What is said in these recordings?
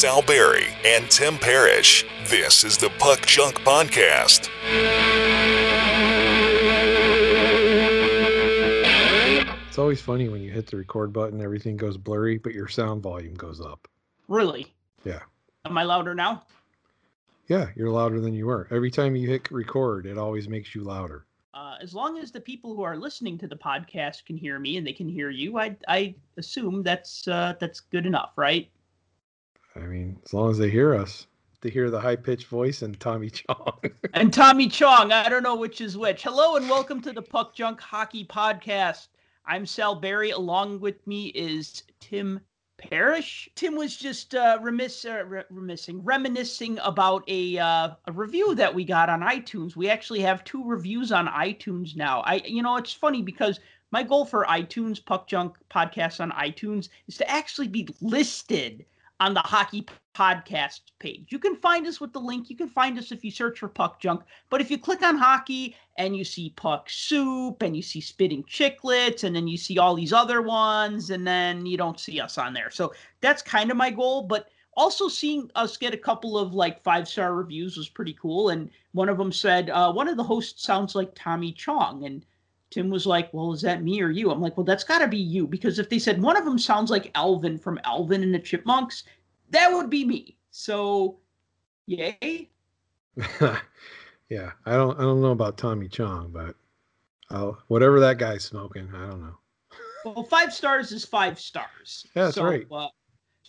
Sal Berry and Tim Parrish. This is the Puck Junk Podcast. It's always funny when you hit the record button, everything goes blurry, but your sound volume goes up. Really? Yeah. Am I louder now? Yeah, you're louder than you were. Every time you hit record, it always makes you louder. Uh, as long as the people who are listening to the podcast can hear me and they can hear you, I I assume that's uh, that's good enough, right? I mean, as long as they hear us, to hear the high pitched voice and Tommy Chong. and Tommy Chong, I don't know which is which. Hello and welcome to the Puck Junk Hockey Podcast. I'm Sal Berry. Along with me is Tim Parrish. Tim was just uh, remiss, uh, re- remissing, reminiscing about a uh, a review that we got on iTunes. We actually have two reviews on iTunes now. I, you know, it's funny because my goal for iTunes Puck Junk podcast on iTunes is to actually be listed on the hockey podcast page. You can find us with the link. You can find us if you search for Puck Junk. But if you click on hockey and you see Puck Soup and you see Spitting Chicklets and then you see all these other ones and then you don't see us on there. So that's kind of my goal. But also seeing us get a couple of like five star reviews was pretty cool. And one of them said, uh, one of the hosts sounds like Tommy Chong. And Tim was like, Well, is that me or you? I'm like, Well, that's got to be you. Because if they said one of them sounds like Alvin from Alvin and the Chipmunks, that would be me. So, yay. yeah, I don't I don't know about Tommy Chong, but I'll, whatever that guy's smoking, I don't know. Well, five stars is five stars. Yeah, that's so, right. Uh,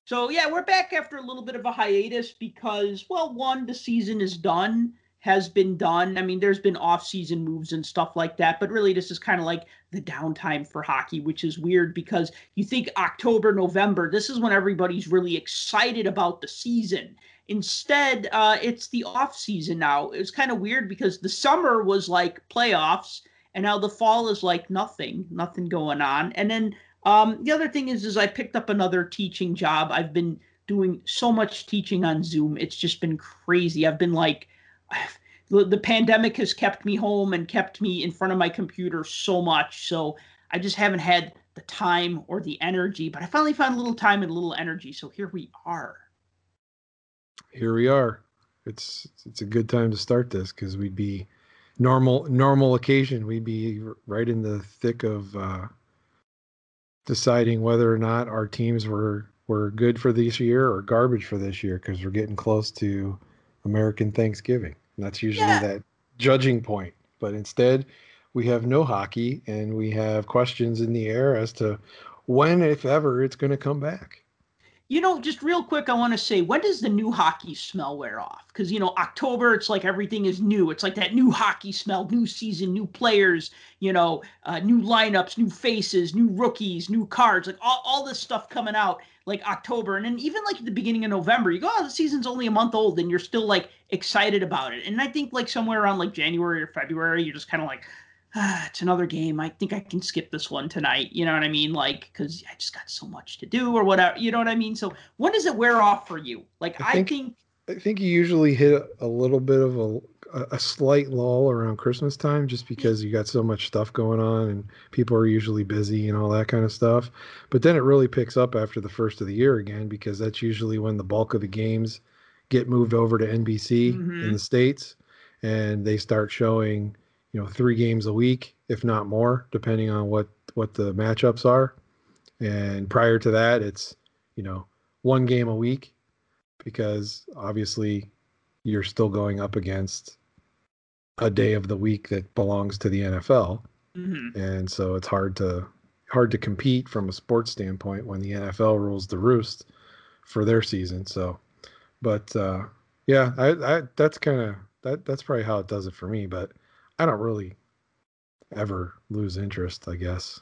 so yeah, we're back after a little bit of a hiatus because, well, one, the season is done, has been done. I mean, there's been off-season moves and stuff like that, but really, this is kind of like the downtime for hockey, which is weird because you think October, November, this is when everybody's really excited about the season. Instead, uh, it's the off season now. It's kind of weird because the summer was like playoffs, and now the fall is like nothing, nothing going on. And then um, the other thing is, is I picked up another teaching job. I've been doing so much teaching on Zoom. It's just been crazy. I've been like, the pandemic has kept me home and kept me in front of my computer so much. So I just haven't had the time or the energy. But I finally found a little time and a little energy. So here we are here we are. It's it's a good time to start this because we'd be normal normal occasion. We'd be right in the thick of uh, deciding whether or not our teams were were good for this year or garbage for this year because we're getting close to American Thanksgiving. And that's usually yeah. that judging point. But instead, we have no hockey and we have questions in the air as to when, if ever, it's going to come back. You know, just real quick, I want to say, when does the new hockey smell wear off? Because, you know, October, it's like everything is new. It's like that new hockey smell, new season, new players, you know, uh, new lineups, new faces, new rookies, new cards, like all, all this stuff coming out like October. And then even like at the beginning of November, you go, oh, the season's only a month old and you're still like excited about it. And I think like somewhere around like January or February, you're just kind of like, ah, it's another game. I think I can skip this one tonight. You know what I mean? Like, because I just got so much to do or whatever. You know what I mean? So when does it wear off for you? Like, I think, I think, I think you usually hit a little bit of a a slight lull around Christmas time just because you got so much stuff going on and people are usually busy and all that kind of stuff. But then it really picks up after the first of the year again because that's usually when the bulk of the games get moved over to NBC mm-hmm. in the states and they start showing you know three games a week if not more depending on what what the matchups are and prior to that it's you know one game a week because obviously you're still going up against a day of the week that belongs to the NFL mm-hmm. and so it's hard to hard to compete from a sports standpoint when the NFL rules the roost for their season so but uh yeah I, I that's kind of that that's probably how it does it for me but I don't really ever lose interest, I guess.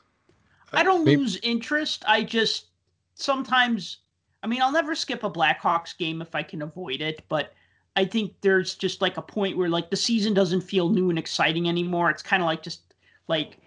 I don't Maybe. lose interest. I just sometimes I mean, I'll never skip a Blackhawks game if I can avoid it, but I think there's just like a point where like the season doesn't feel new and exciting anymore. It's kind of like just like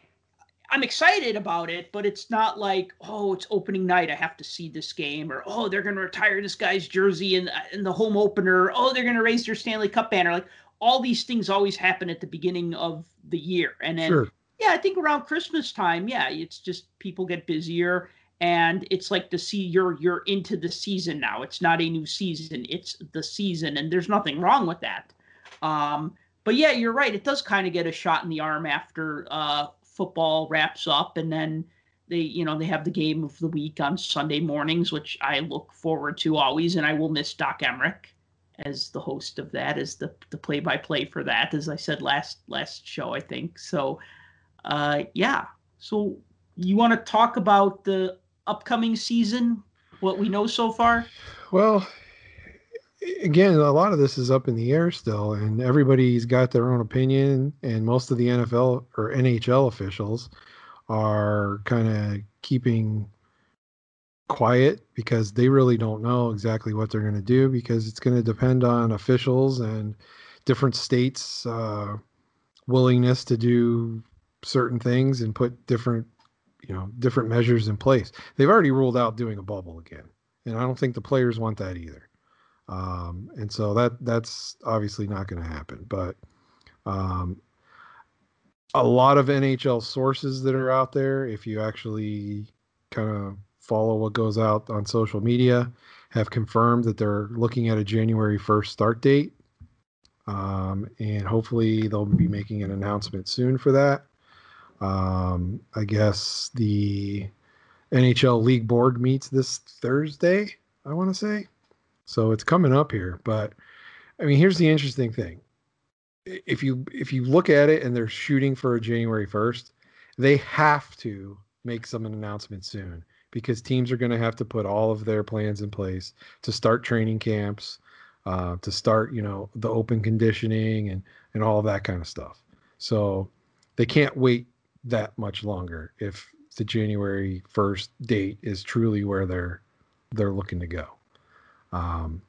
I'm excited about it, but it's not like, oh, it's opening night. I have to see this game, or oh, they're going to retire this guy's jersey in, uh, in the home opener. Oh, they're going to raise their Stanley Cup banner. Like, all these things always happen at the beginning of the year. And then, sure. yeah, I think around Christmas time, yeah, it's just people get busier and it's like to see you're you're into the season now. It's not a new season; it's the season, and there's nothing wrong with that. Um, but yeah, you're right. It does kind of get a shot in the arm after uh, football wraps up, and then they you know they have the game of the week on Sunday mornings, which I look forward to always, and I will miss Doc Emrick as the host of that, as the the play by play for that, as I said last last show, I think. So, uh, yeah. So you want to talk about the upcoming season? What we know so far? Well, again, a lot of this is up in the air still, and everybody's got their own opinion, and most of the NFL or NHL officials are kind of keeping quiet because they really don't know exactly what they're going to do because it's going to depend on officials and different states' uh, willingness to do certain things and put different, you know, different measures in place. They've already ruled out doing a bubble again, and I don't think the players want that either. Um, and so that that's obviously not going to happen. But um, a lot of NHL sources that are out there, if you actually kind of follow what goes out on social media, have confirmed that they're looking at a January 1st start date. Um, and hopefully they'll be making an announcement soon for that. Um, I guess the NHL League Board meets this Thursday, I want to say. So it's coming up here. But I mean, here's the interesting thing if you if you look at it and they're shooting for January 1st, they have to make some announcement soon because teams are going to have to put all of their plans in place to start training camps, uh, to start you know the open conditioning and and all that kind of stuff. So they can't wait that much longer if the January 1st date is truly where they're they're looking to go. Um,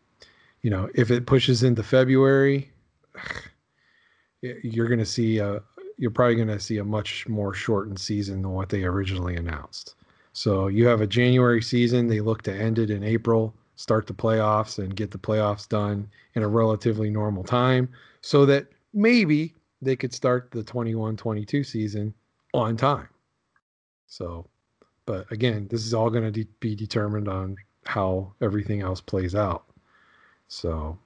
you know, if it pushes into February, you're going to see a you're probably going to see a much more shortened season than what they originally announced. So you have a January season. They look to end it in April, start the playoffs, and get the playoffs done in a relatively normal time so that maybe they could start the 21 22 season on time. So, but again, this is all going to de- be determined on how everything else plays out. So,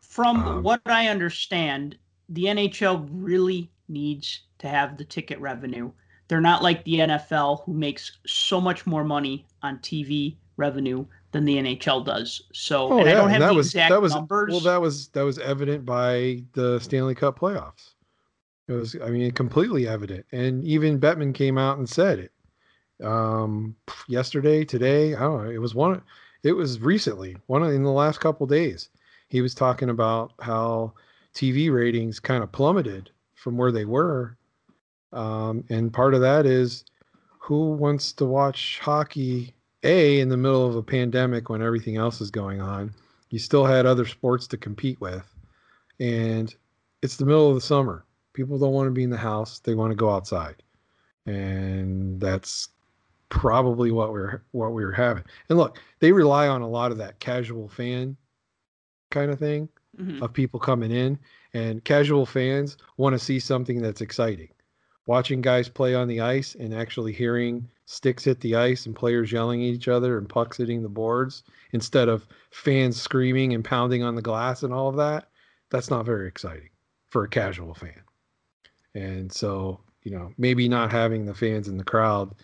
from um, what I understand, the NHL really needs to have the ticket revenue. They're not like the NFL, who makes so much more money on TV revenue than the NHL does. So, oh, and yeah. I don't have that the was, exact that was, numbers. Well, that was that was evident by the Stanley Cup playoffs. It was, I mean, completely evident. And even Bettman came out and said it um, yesterday, today. I don't know. It was one. It was recently, one in the last couple days. He was talking about how TV ratings kind of plummeted from where they were. Um, and part of that is who wants to watch hockey, A, in the middle of a pandemic when everything else is going on? You still had other sports to compete with. And it's the middle of the summer. People don't want to be in the house, they want to go outside. And that's probably what we're what we are having. And look, they rely on a lot of that casual fan kind of thing mm-hmm. of people coming in, and casual fans want to see something that's exciting. Watching guys play on the ice and actually hearing sticks hit the ice and players yelling at each other and pucks hitting the boards instead of fans screaming and pounding on the glass and all of that, that's not very exciting for a casual fan. And so, you know, maybe not having the fans in the crowd,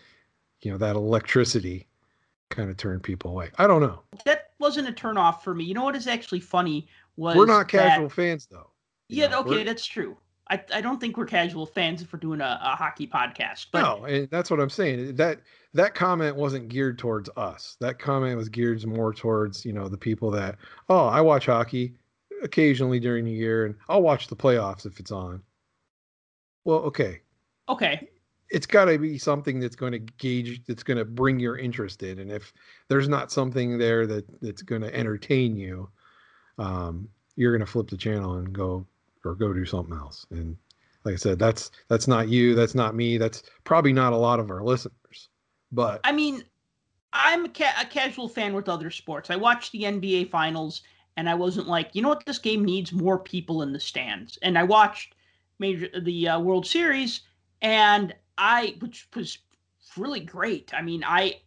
you know, that electricity kind of turned people away. I don't know. That wasn't a turn off for me. You know what is actually funny was we're not casual that, fans though. Yeah, know, okay, that's true. I, I don't think we're casual fans if we're doing a, a hockey podcast. But no, and that's what I'm saying. That that comment wasn't geared towards us. That comment was geared more towards you know the people that oh I watch hockey occasionally during the year and I'll watch the playoffs if it's on. Well, okay. Okay. It's got to be something that's going to gauge, that's going to bring your interest in. And if there's not something there that that's going to entertain you, um, you're going to flip the channel and go or go do something else. And like I said, that's that's not you, that's not me, that's probably not a lot of our listeners. But I mean, I'm a, ca- a casual fan with other sports. I watched the NBA finals and I wasn't like, you know what, this game needs more people in the stands. And I watched major the uh, World Series and I which was really great. I mean, I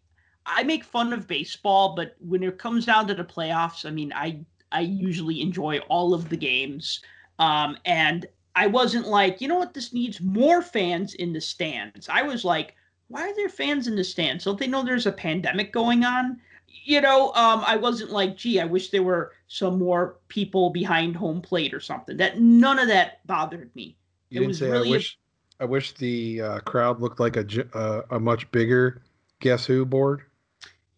I make fun of baseball, but when it comes down to the playoffs, I mean, I I usually enjoy all of the games. Um, and I wasn't like, you know what, this needs more fans in the stands. I was like, why are there fans in the stands? Don't they know there's a pandemic going on? You know, um, I wasn't like, gee, I wish there were some more people behind home plate or something. That none of that bothered me. You it was really. I wish, a, I wish the uh, crowd looked like a uh, a much bigger Guess Who board.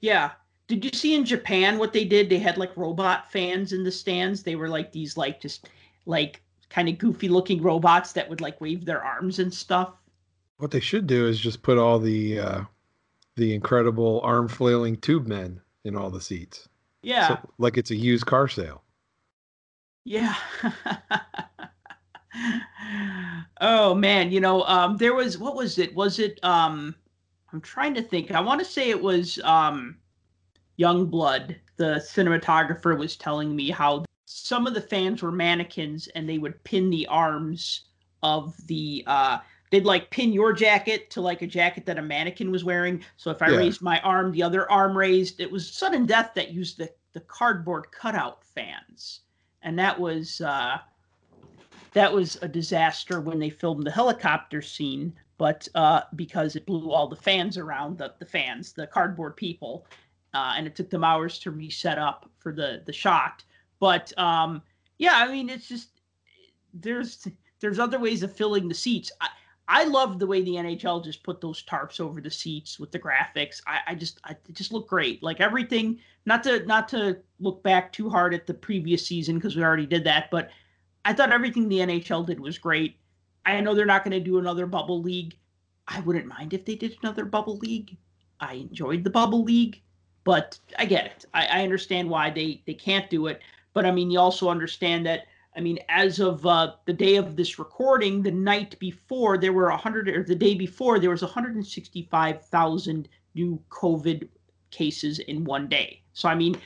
Yeah. Did you see in Japan what they did? They had like robot fans in the stands. They were like these like just like kind of goofy looking robots that would like wave their arms and stuff. What they should do is just put all the uh the incredible arm flailing tube men in all the seats. Yeah. So, like it's a used car sale. Yeah. oh man, you know, um there was what was it? Was it um I'm trying to think. I want to say it was um, Youngblood. The cinematographer was telling me how some of the fans were mannequins and they would pin the arms of the uh, they'd like pin your jacket to like a jacket that a mannequin was wearing. So if I yeah. raised my arm, the other arm raised. It was sudden death that used the the cardboard cutout fans, and that was uh, that was a disaster when they filmed the helicopter scene but uh, because it blew all the fans around the, the fans, the cardboard people, uh, and it took them hours to reset up for the the shot. But um, yeah, I mean, it's just there's there's other ways of filling the seats. I, I love the way the NHL just put those tarps over the seats with the graphics. I, I just I just look great. Like everything, not to not to look back too hard at the previous season because we already did that, but I thought everything the NHL did was great. I know they're not going to do another bubble league. I wouldn't mind if they did another bubble league. I enjoyed the bubble league, but I get it. I, I understand why they they can't do it. But I mean, you also understand that. I mean, as of uh, the day of this recording, the night before there were 100, or the day before there was 165,000 new COVID cases in one day. So I mean,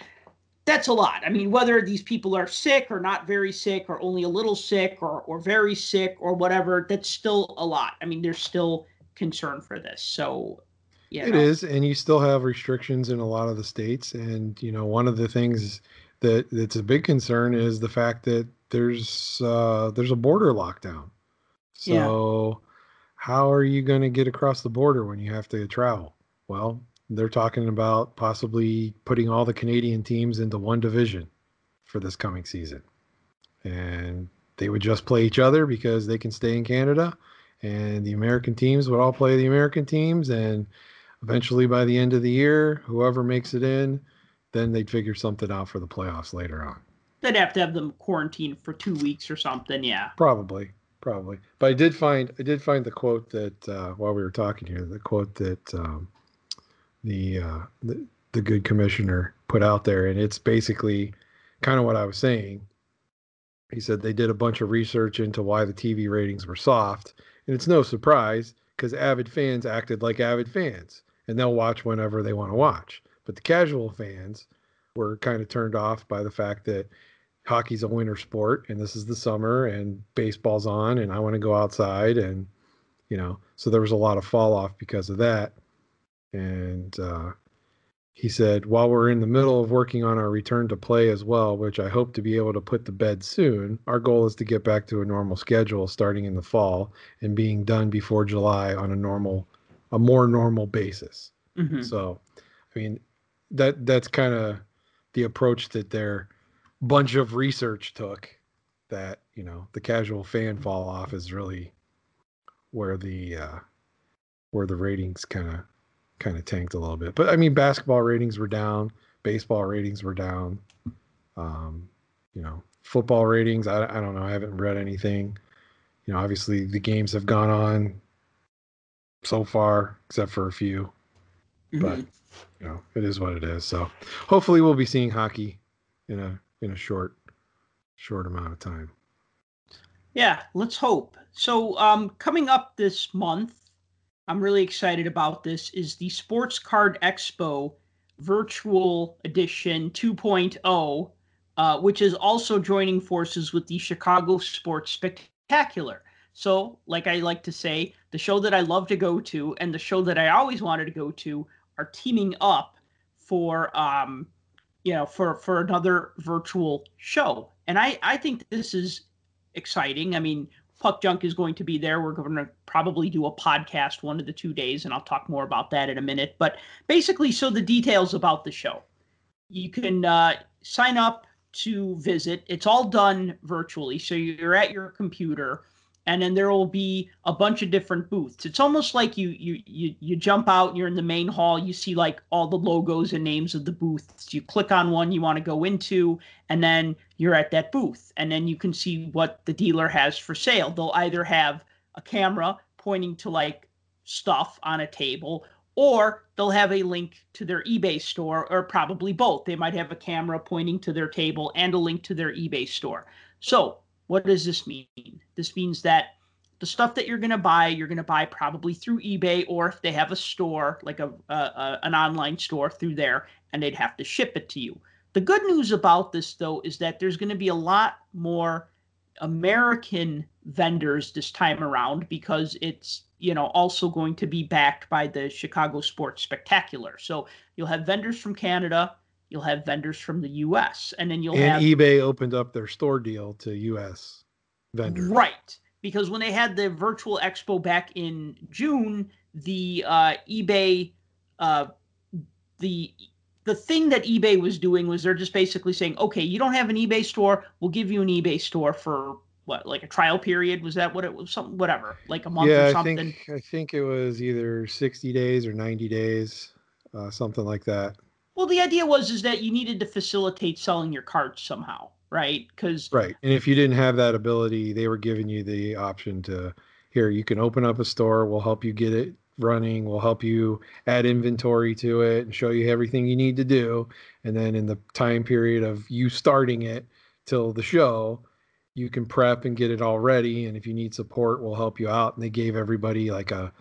that's a lot. I mean, whether these people are sick or not very sick or only a little sick or or very sick or whatever, that's still a lot. I mean, there's still concern for this. So yeah. It is, and you still have restrictions in a lot of the states. And you know, one of the things that that's a big concern is the fact that there's uh, there's a border lockdown. So, yeah. how are you going to get across the border when you have to travel? Well, they're talking about possibly putting all the Canadian teams into one division for this coming season. And they would just play each other because they can stay in Canada and the American teams would all play the American teams and eventually by the end of the year, whoever makes it in, then they'd figure something out for the playoffs later on. They'd have to have them quarantined for two weeks or something, yeah. Probably, probably. But I did find I did find the quote that uh, while we were talking here, the quote that um, the, uh, the the good commissioner put out there, and it's basically kind of what I was saying. He said they did a bunch of research into why the TV ratings were soft, and it's no surprise because avid fans acted like avid fans, and they'll watch whenever they want to watch. But the casual fans were kind of turned off by the fact that hockey's a winter sport, and this is the summer, and baseball's on, and I want to go outside, and you know, so there was a lot of fall off because of that and uh, he said, while we're in the middle of working on our return to play as well, which I hope to be able to put to bed soon, our goal is to get back to a normal schedule starting in the fall and being done before July on a normal, a more normal basis. Mm-hmm. So, I mean, that that's kind of the approach that their bunch of research took. That you know, the casual fan fall off is really where the uh, where the ratings kind of kind of tanked a little bit. But I mean, basketball ratings were down, baseball ratings were down. Um, you know, football ratings. I, I don't know. I haven't read anything. You know, obviously the games have gone on so far, except for a few. Mm-hmm. But you know, it is what it is. So hopefully we'll be seeing hockey in a in a short short amount of time. Yeah, let's hope. So um coming up this month, I'm really excited about this is the Sports Card Expo Virtual Edition 2.0, uh, which is also joining forces with the Chicago Sports Spectacular. So, like I like to say, the show that I love to go to and the show that I always wanted to go to are teaming up for um, you know for for another virtual show, and I I think this is exciting. I mean, Puck Junk is going to be there. We're going to probably do a podcast one of the two days, and I'll talk more about that in a minute. But basically, so the details about the show. You can uh, sign up to visit. It's all done virtually. So you're at your computer and then there will be a bunch of different booths. It's almost like you you you you jump out, you're in the main hall, you see like all the logos and names of the booths. You click on one you want to go into and then you're at that booth and then you can see what the dealer has for sale. They'll either have a camera pointing to like stuff on a table or they'll have a link to their eBay store, or probably both. They might have a camera pointing to their table and a link to their eBay store. So, what does this mean? This means that the stuff that you're going to buy, you're going to buy probably through eBay, or if they have a store, like a, a, a, an online store through there, and they'd have to ship it to you. The good news about this, though, is that there's going to be a lot more American vendors this time around because it's you know also going to be backed by the Chicago Sports Spectacular. So you'll have vendors from Canada, you'll have vendors from the U.S., and then you'll and have eBay opened up their store deal to U.S. vendors. right because when they had the virtual expo back in June, the uh, eBay uh, the the thing that eBay was doing was they're just basically saying, okay, you don't have an eBay store, we'll give you an eBay store for what like a trial period was that what it was something whatever like a month yeah, or something I think I think it was either 60 days or 90 days, uh, something like that. Well the idea was is that you needed to facilitate selling your cards somehow right because Right. And if you didn't have that ability, they were giving you the option to here, you can open up a store, we'll help you get it running, we'll help you add inventory to it and show you everything you need to do. And then in the time period of you starting it till the show, you can prep and get it all ready. And if you need support, we'll help you out. And they gave everybody like a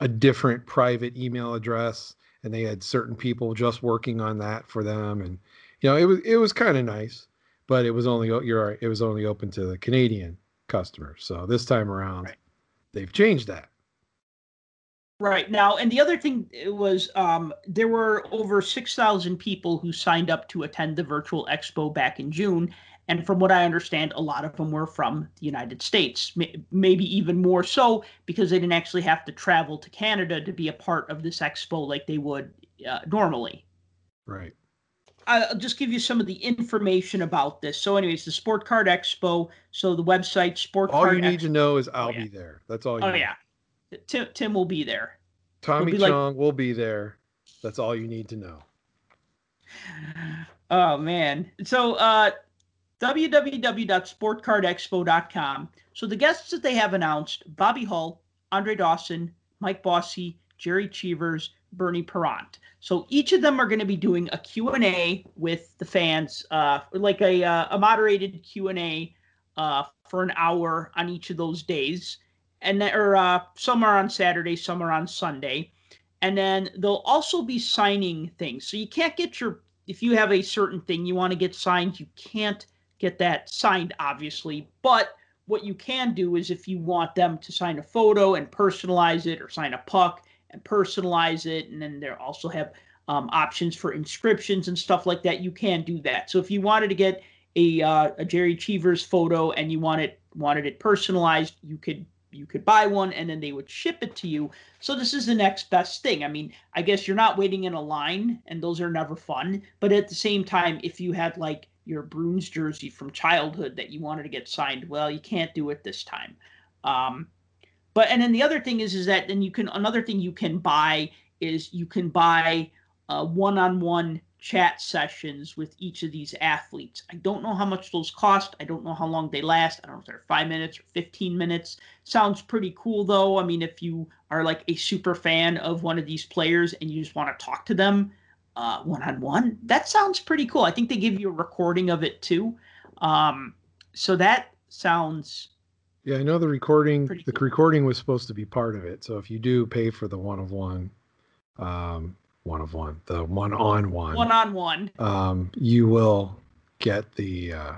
a different private email address and they had certain people just working on that for them and you know it was it was kind of nice but it was only you're right it was only open to the canadian customers so this time around Right. they've changed that Right now, and the other thing was um, there were over six thousand people who signed up to attend the virtual expo back in June, and from what I understand, a lot of them were from the United States, maybe even more so because they didn't actually have to travel to Canada to be a part of this expo like they would uh, normally. right I'll just give you some of the information about this. So, anyways, the Sport Card Expo. So the website Sport all Card. you need to know is i'll yeah. be there that's all you Oh need. yeah, Tim Tim will be there. tommy be like- chong will be there that's all you need to know Oh man. So uh www.sportcardexpo.com. So the guests that they have announced, Bobby Hull, Andre Dawson, Mike Bossy, Jerry Cheevers, Bernie Parent. So each of them are going to be doing a Q&A with the fans, uh, like a, uh, a moderated Q&A uh, for an hour on each of those days. And or uh, some are on Saturday, some are on Sunday. And then they'll also be signing things. So you can't get your if you have a certain thing you want to get signed, you can't get that signed, obviously. But what you can do is if you want them to sign a photo and personalize it, or sign a puck and personalize it, and then they also have um, options for inscriptions and stuff like that, you can do that. So if you wanted to get a, uh, a Jerry Cheevers photo and you wanted wanted it personalized, you could you could buy one and then they would ship it to you. So this is the next best thing. I mean, I guess you're not waiting in a line, and those are never fun. But at the same time, if you had like your Bruins jersey from childhood that you wanted to get signed, well, you can't do it this time. Um, but and then the other thing is, is that then you can another thing you can buy is you can buy uh, one-on-one chat sessions with each of these athletes. I don't know how much those cost. I don't know how long they last. I don't know if they're five minutes or 15 minutes. Sounds pretty cool though. I mean, if you are like a super fan of one of these players and you just want to talk to them one on one, that sounds pretty cool. I think they give you a recording of it too. Um, so that sounds yeah i know the recording the cool. recording was supposed to be part of it so if you do pay for the one of one um one of one the one on one one on one. um, you will get the uh,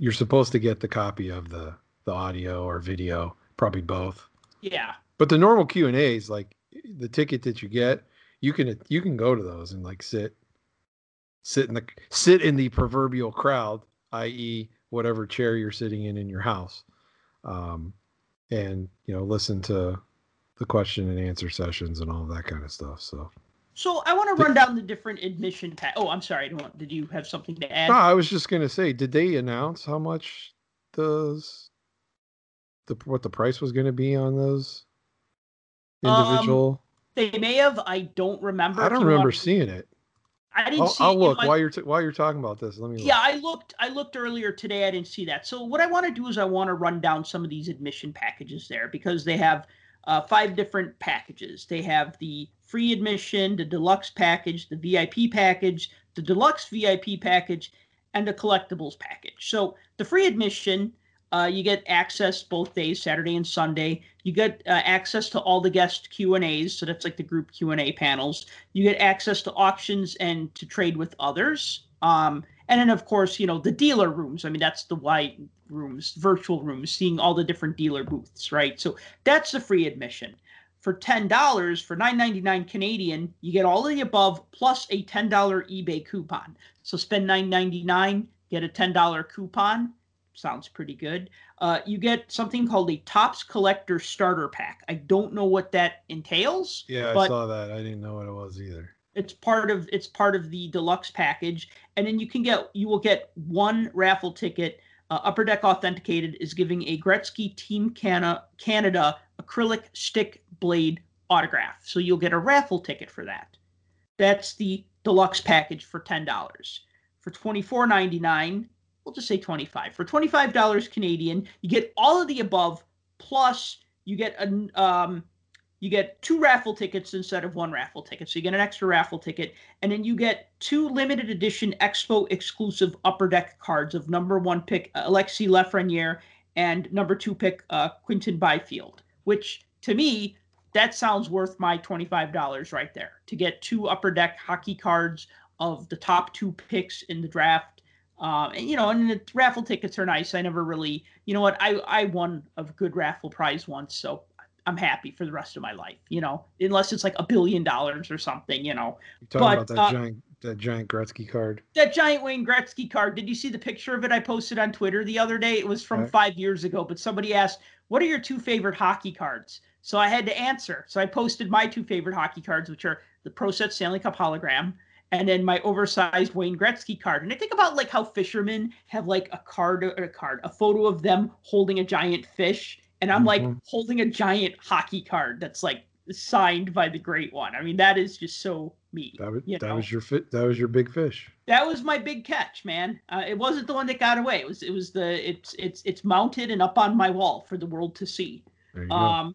you're supposed to get the copy of the the audio or video probably both Yeah. but the normal q and a's like the ticket that you get you can you can go to those and like sit sit in the sit in the proverbial crowd, i.e., whatever chair you're sitting in in your house, um, and you know listen to the question and answer sessions and all that kind of stuff. So. So I want to run down the different admission pack. Oh, I'm sorry. Did you have something to add? No, I was just gonna say, did they announce how much those the what the price was going to be on those individual? Um, they may have. I don't remember. I don't remember seeing it. I didn't I'll, see. I'll look my, while you're t- while you're talking about this. Let me. Look. Yeah, I looked. I looked earlier today. I didn't see that. So what I want to do is I want to run down some of these admission packages there because they have uh, five different packages. They have the free admission, the deluxe package, the VIP package, the deluxe VIP package, and the collectibles package. So the free admission uh, you get access both days, Saturday and Sunday. You get uh, access to all the guest Q and A's, so that's like the group Q and A panels. You get access to auctions and to trade with others. Um, and then of course, you know the dealer rooms. I mean, that's the white rooms, virtual rooms, seeing all the different dealer booths, right? So that's the free admission. For ten dollars, for nine ninety nine Canadian, you get all of the above plus a ten dollar eBay coupon. So spend nine ninety nine, get a ten dollar coupon sounds pretty good. Uh, you get something called a Topps Collector Starter Pack. I don't know what that entails. Yeah, I saw that. I didn't know what it was either. It's part of it's part of the deluxe package, and then you can get you will get one raffle ticket. Uh, Upper Deck Authenticated is giving a Gretzky Team Canada, Canada acrylic stick blade autograph, so you'll get a raffle ticket for that. That's the deluxe package for ten dollars. For twenty four ninety nine, we'll just say 25 for $25 canadian you get all of the above plus you get a um, you get two raffle tickets instead of one raffle ticket. So you get an extra raffle ticket and then you get two limited edition expo exclusive upper deck cards of number one pick uh, alexi lafreniere and number two pick uh, quinton byfield which to me that sounds worth my $25 right there to get two upper deck hockey cards of the top two picks in the draft um, and you know, and the raffle tickets are nice. I never really, you know what, I I won a good raffle prize once, so I'm happy for the rest of my life. You know, unless it's like a billion dollars or something. You know, You're talking but, about that uh, giant that giant Gretzky card. That giant Wayne Gretzky card. Did you see the picture of it I posted on Twitter the other day? It was from right. five years ago, but somebody asked, "What are your two favorite hockey cards?" So I had to answer. So I posted my two favorite hockey cards, which are the Pro Set Stanley Cup hologram and then my oversized Wayne Gretzky card. And I think about like how fishermen have like a card, a card, a photo of them holding a giant fish, and I'm mm-hmm. like holding a giant hockey card that's like signed by the great one. I mean, that is just so me. That was, that know? was your fit. That was your big fish. That was my big catch, man. Uh, it wasn't the one that got away. It was it was the it's it's it's mounted and up on my wall for the world to see. Um, go.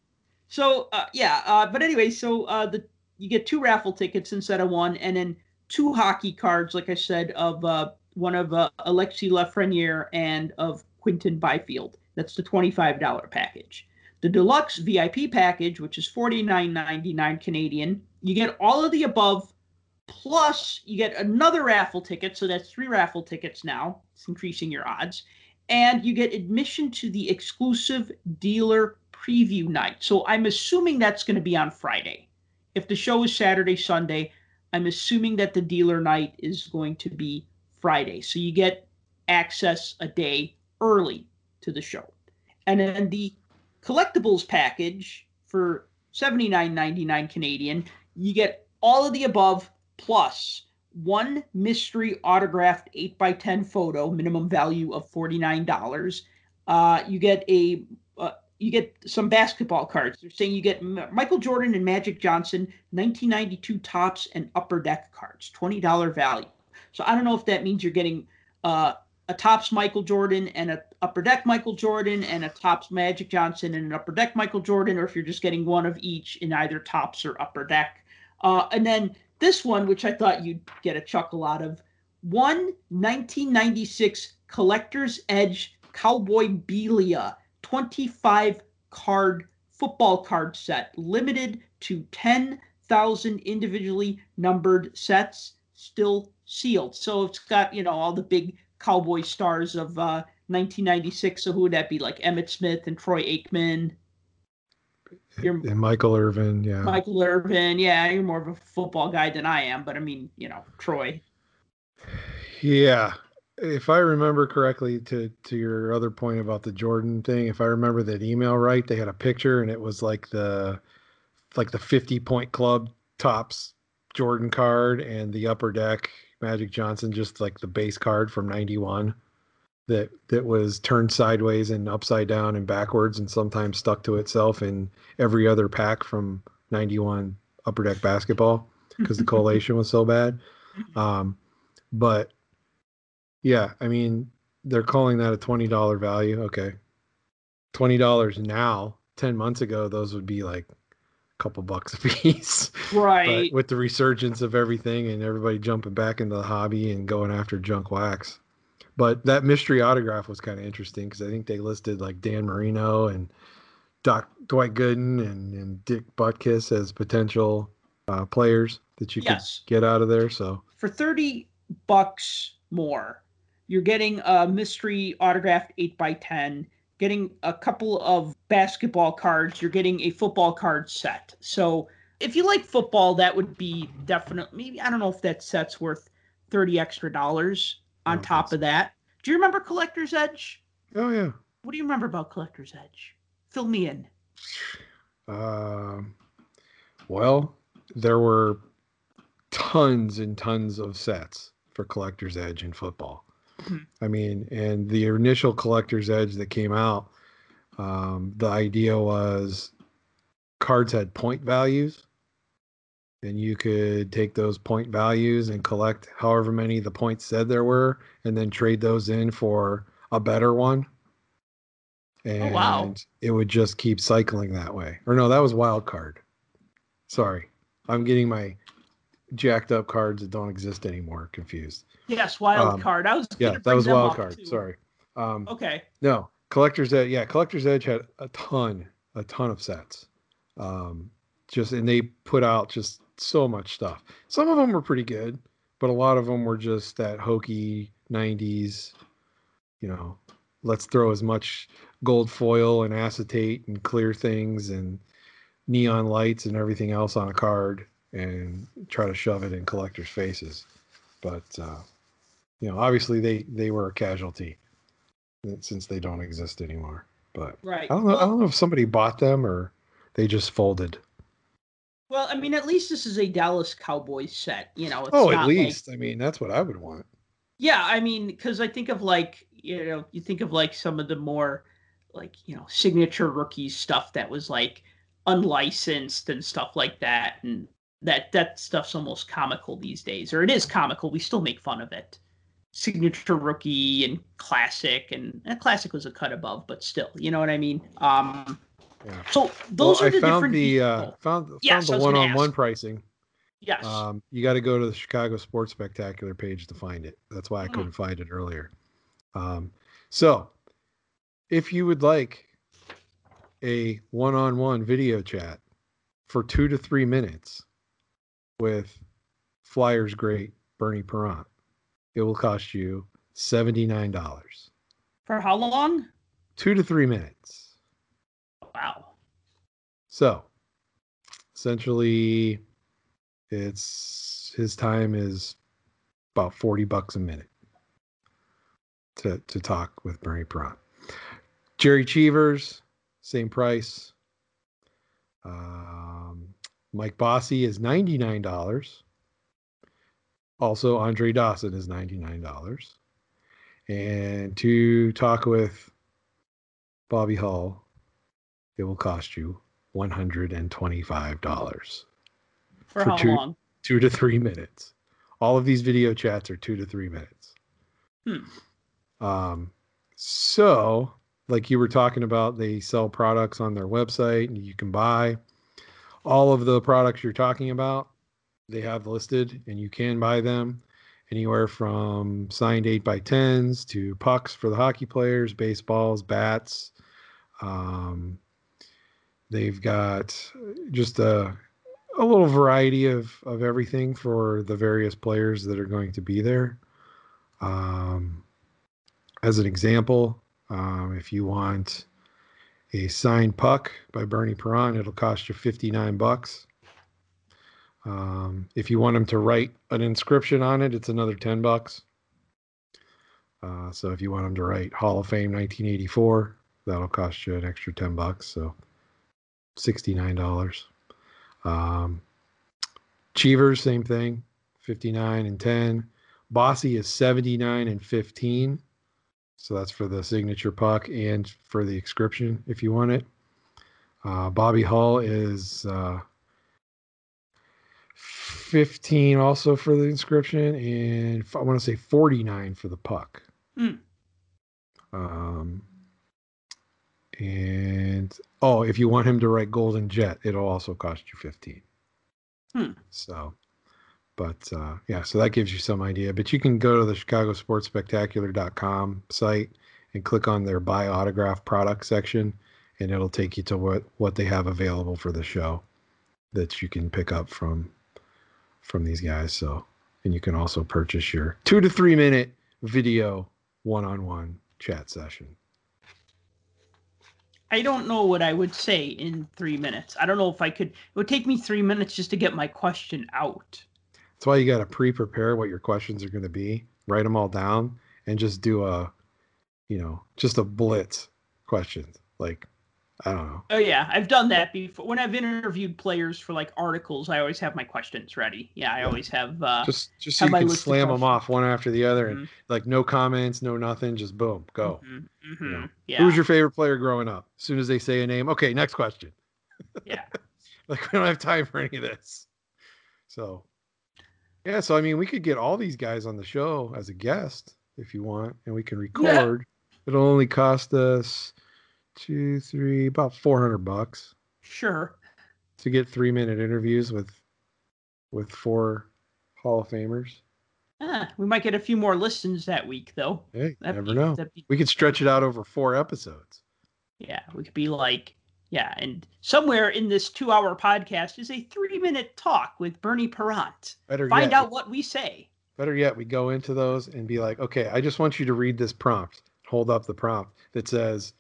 so uh, yeah. Uh, but anyway, so uh, the you get two raffle tickets instead of one, and then two hockey cards, like I said, of uh, one of uh, Alexi Lafreniere and of Quinton Byfield. That's the $25 package. The deluxe VIP package, which is $49.99 Canadian, you get all of the above, plus you get another raffle ticket. So that's three raffle tickets now. It's increasing your odds. And you get admission to the exclusive dealer preview night. So I'm assuming that's going to be on Friday. If the show is Saturday, Sunday, I'm assuming that the dealer night is going to be Friday. So you get access a day early to the show. And then the collectibles package for $79.99 Canadian, you get all of the above plus one mystery autographed 8x10 photo, minimum value of $49. Uh, you get a you get some basketball cards. They're saying you get Michael Jordan and Magic Johnson 1992 Topps and upper deck cards, $20 value. So I don't know if that means you're getting uh, a Topps Michael Jordan and a upper deck Michael Jordan and a Topps Magic Johnson and an upper deck Michael Jordan, or if you're just getting one of each in either Topps or upper deck. Uh, and then this one, which I thought you'd get a chuckle out of, one 1996 Collector's Edge Cowboybilia 25 card football card set, limited to 10,000 individually numbered sets, still sealed. So it's got, you know, all the big cowboy stars of uh, 1996. So who would that be? Like Emmitt Smith and Troy Aikman. you're and Michael Irvin, yeah. Michael Irvin. Yeah, you're more of a football guy than I am, but I mean, you know, Troy. Yeah. If I remember correctly to to your other point about the Jordan thing, if I remember that email right, they had a picture and it was like the like the 50 point club Topps Jordan card and the upper deck Magic Johnson just like the base card from 91 that that was turned sideways and upside down and backwards and sometimes stuck to itself in every other pack from 91 upper deck basketball because the collation was so bad. Um, but yeah, I mean, they're calling that a $20 value. Okay. $20 now, 10 months ago, those would be like a couple bucks a piece. Right. But with the resurgence of everything and everybody jumping back into the hobby and going after junk wax. But that mystery autograph was kind of interesting because I think they listed like Dan Marino and Doc Dwight Gooden and, and Dick Butkus as potential uh, players that you Yes. could get out of there. So For 30 bucks more, you're getting a mystery autographed 8 by 10 getting a couple of basketball cards, you're getting a football card set. So if you like football, that would be definitely maybe I don't know if that set's worth 30 extra dollars on don't top of that. Do you remember Collector's Edge? oh yeah. What do you remember about Collector's Edge? Fill me in. Um, well, there were tons and tons of sets for Collector's Edge in football. Mhm. I mean, and the initial Collector's Edge that came out, um, the idea was cards had point values, and you could take those point values and collect however many the points said there were, and then trade those in for a better one. And Oh, wow. it would just keep cycling that way. Or no, that was wild card. Sorry. I'm getting my jacked up cards that don't exist anymore confused. Yes, wild Um, card. I was Yeah, that was wild card. too. Sorry. Um, Okay. no, Collector's Edge. Yeah, Collector's Edge had a ton, a ton of sets. Um, just and they put out just so much stuff. Some of them were pretty good, but a lot of them were just that hokey '90s. You know, let's throw as much gold foil and acetate and clear things and neon lights and everything else on a card and try to shove it in collectors' faces. But uh, you know, obviously they they were a casualty uh, since they don't exist anymore. But Right. I don't know. I don't know if somebody bought them or they just folded. Well, I mean, at least this is a Dallas Cowboys set. You know, it's oh, at like- least. I mean, that's what I would want. yeah, I mean, because I think of like you know, you think of like some of the more like you know signature rookies stuff that was like unlicensed and stuff like that, and that that stuff's almost comical these days, or it is comical. We still make fun of it. Signature rookie and classic, and, and classic was a cut above, but still, you know what I mean. Um, Yeah. so those well, are the I found different. the uh, people. found Yes, found I the one-on-one pricing. yes. Um, you got to go to the Chicago Sports Spectacular page to find it. That's why I Mm. couldn't find it earlier. Um, so, if you would like a one-on-one video chat for two to three minutes with Flyers great Bernie Parent, it will cost you seventy-nine dollars. For how long? Two to three minutes. Wow. So, essentially, it's his time is about forty bucks a minute to to talk with Bernie Parent. Jerry Cheevers, same price. Um, Mike Bossy is ninety nine dollars. Also, Andre Dawson is ninety nine dollars, and to talk with Bobby Hull, it will cost you one hundred and twenty five dollars. For, For how two- long? Two to three minutes. All of these video chats are two to three minutes. Hmm. Um, so, like you were talking about, they sell products on their website and you can buy all of the products you're talking about. They have listed and you can buy them anywhere from signed 8 by 10s to pucks for the hockey players, baseballs, bats. Um, they've got just a, a little variety of, of everything for the various players that are going to be there. Um, as an example, um, if you want a signed puck by Bernie Parent. It'll cost you 59 bucks. Um, if you want him to write an inscription on it, it's another 10 bucks. Uh, so if you want him to write Hall of Fame 1984, that'll cost you an extra 10 bucks. So $69. Um, Cheevers, same thing, 59 and 10. Bossy is 79 and 15. So that's for the signature puck and for the inscription if you want it. Uh, Bobby Hull is uh, 15 also for the inscription, and I want to say 49 for the puck. Hmm. Um, and oh, if you want him to write Golden Jet, it'll also cost you 15. Hmm. So, but uh, yeah, so that gives you some idea. But you can go to the ChicagoSportsSpectacular.com site and click on their buy autograph product section, and it'll take you to what what they have available for the show that you can pick up from from these guys. So, and you can also purchase your two to three minute video one on one chat session. I don't know what I would say in three minutes. I don't know if I could. It would take me three minutes just to get my question out. That's why you got to pre prepare what your questions are going to be, write them all down, and just do a, you know, just a blitz questions. Like, I don't know. Oh yeah, I've done that before. When I've interviewed players for like articles, I always have my questions ready. Yeah, I always have. Uh, Just just so you can slam them off one after the other, and Mhm. like no comments, no nothing, just boom, go. mhm, You mhm, know, Yeah. Who's your favorite player growing up? As soon as they say a name, okay, next question. yeah. Like we don't have time for any of this. So, yeah. So I mean, we could get all these guys on the show as a guest if you want, and we can record. It'll only cost us two, three, about four hundred bucks Sure. to get three minute interviews with with four Hall of Famers. Ah, we might get a few more listens that week, though. Hey, That'd never be- know. be- We could stretch it out over four episodes. Yeah, we could be like, yeah, and somewhere in this two-hour podcast is a three-minute talk with Bernie Parent. Better Find yet, out what we say. Better yet, we go into those and be like, okay, I just want you to read this prompt. Hold up the prompt that says,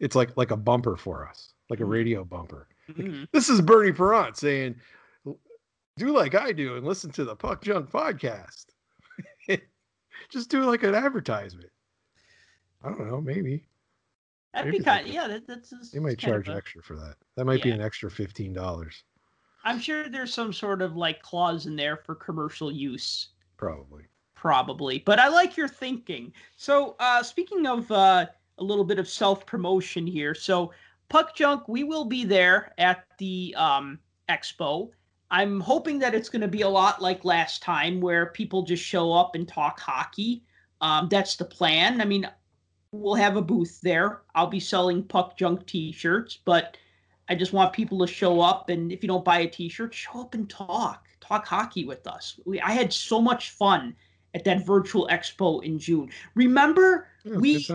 it's like like a bumper for us, like a Mhm. radio bumper. Mhm. This is Bernie Parent saying, do like I do and listen to the Puck Junk podcast. just do like an advertisement. I don't know, maybe That'd Maybe be kind. could- Yeah, that, that's. that's they might charge a- extra for that. That might be an extra fifteen dollars, I'm sure there's some sort of like clause in there for commercial use. probably. probably but i like your thinking so uh speaking of uh a little bit of self promotion here. So puck junk we will be there at the um expo. I'm hoping that it's going to be a lot like last time where people just show up and talk hockey. Um that's the plan. I mean we'll have a booth there. I'll be selling puck junk t-shirts but i just want people to show up and if you don't buy a t-shirt show up and talk. Talk hockey with us. We, i had so much fun at that virtual expo in June. Remember, Yeah, We-.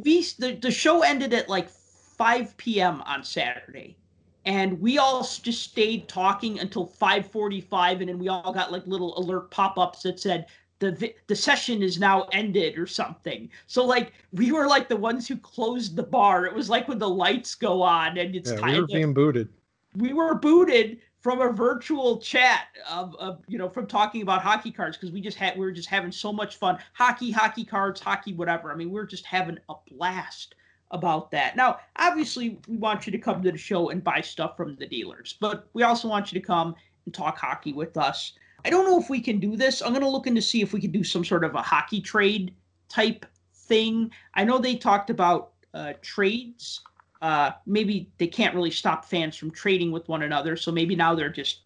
We the, the show ended at like 5 p.m. on Saturday. And we all just stayed talking until 5:45 and then we all got like little alert pop-ups that said the the session is now ended or something. So like we were like the ones who closed the bar. It was like when the lights go on and it's Yeah, time we were to- being booted. we were booted from a virtual chat of, of you know from talking about hockey cards because we just had we were just having so much fun. Hockey hockey cards hockey whatever. I mean we are just having a blast about that. Now obviously we want you to come to the show and buy stuff from the dealers but we also want you to come and talk hockey with us. I don't know if we can do this. I'm going to look into see if we can do some sort of a hockey trade type thing. I know they talked about uh, trades uh, maybe they can't really stop fans from trading with one another. So maybe now they're just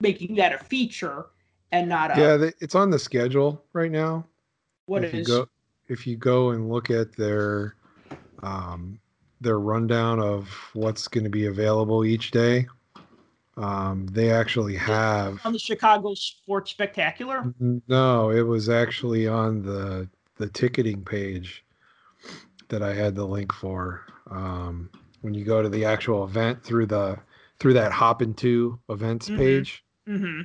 making that a feature and not a Yeah, it's on the schedule right now. what if is. you go if you go and look at their um, their rundown of what's going to be available each day, um, they actually have on the Chicago Sports Spectacular. no. It was actually on the the ticketing page that I had the link for. Um, when you go to the actual event through the through that hop into events Mhm. page, Mm-hmm.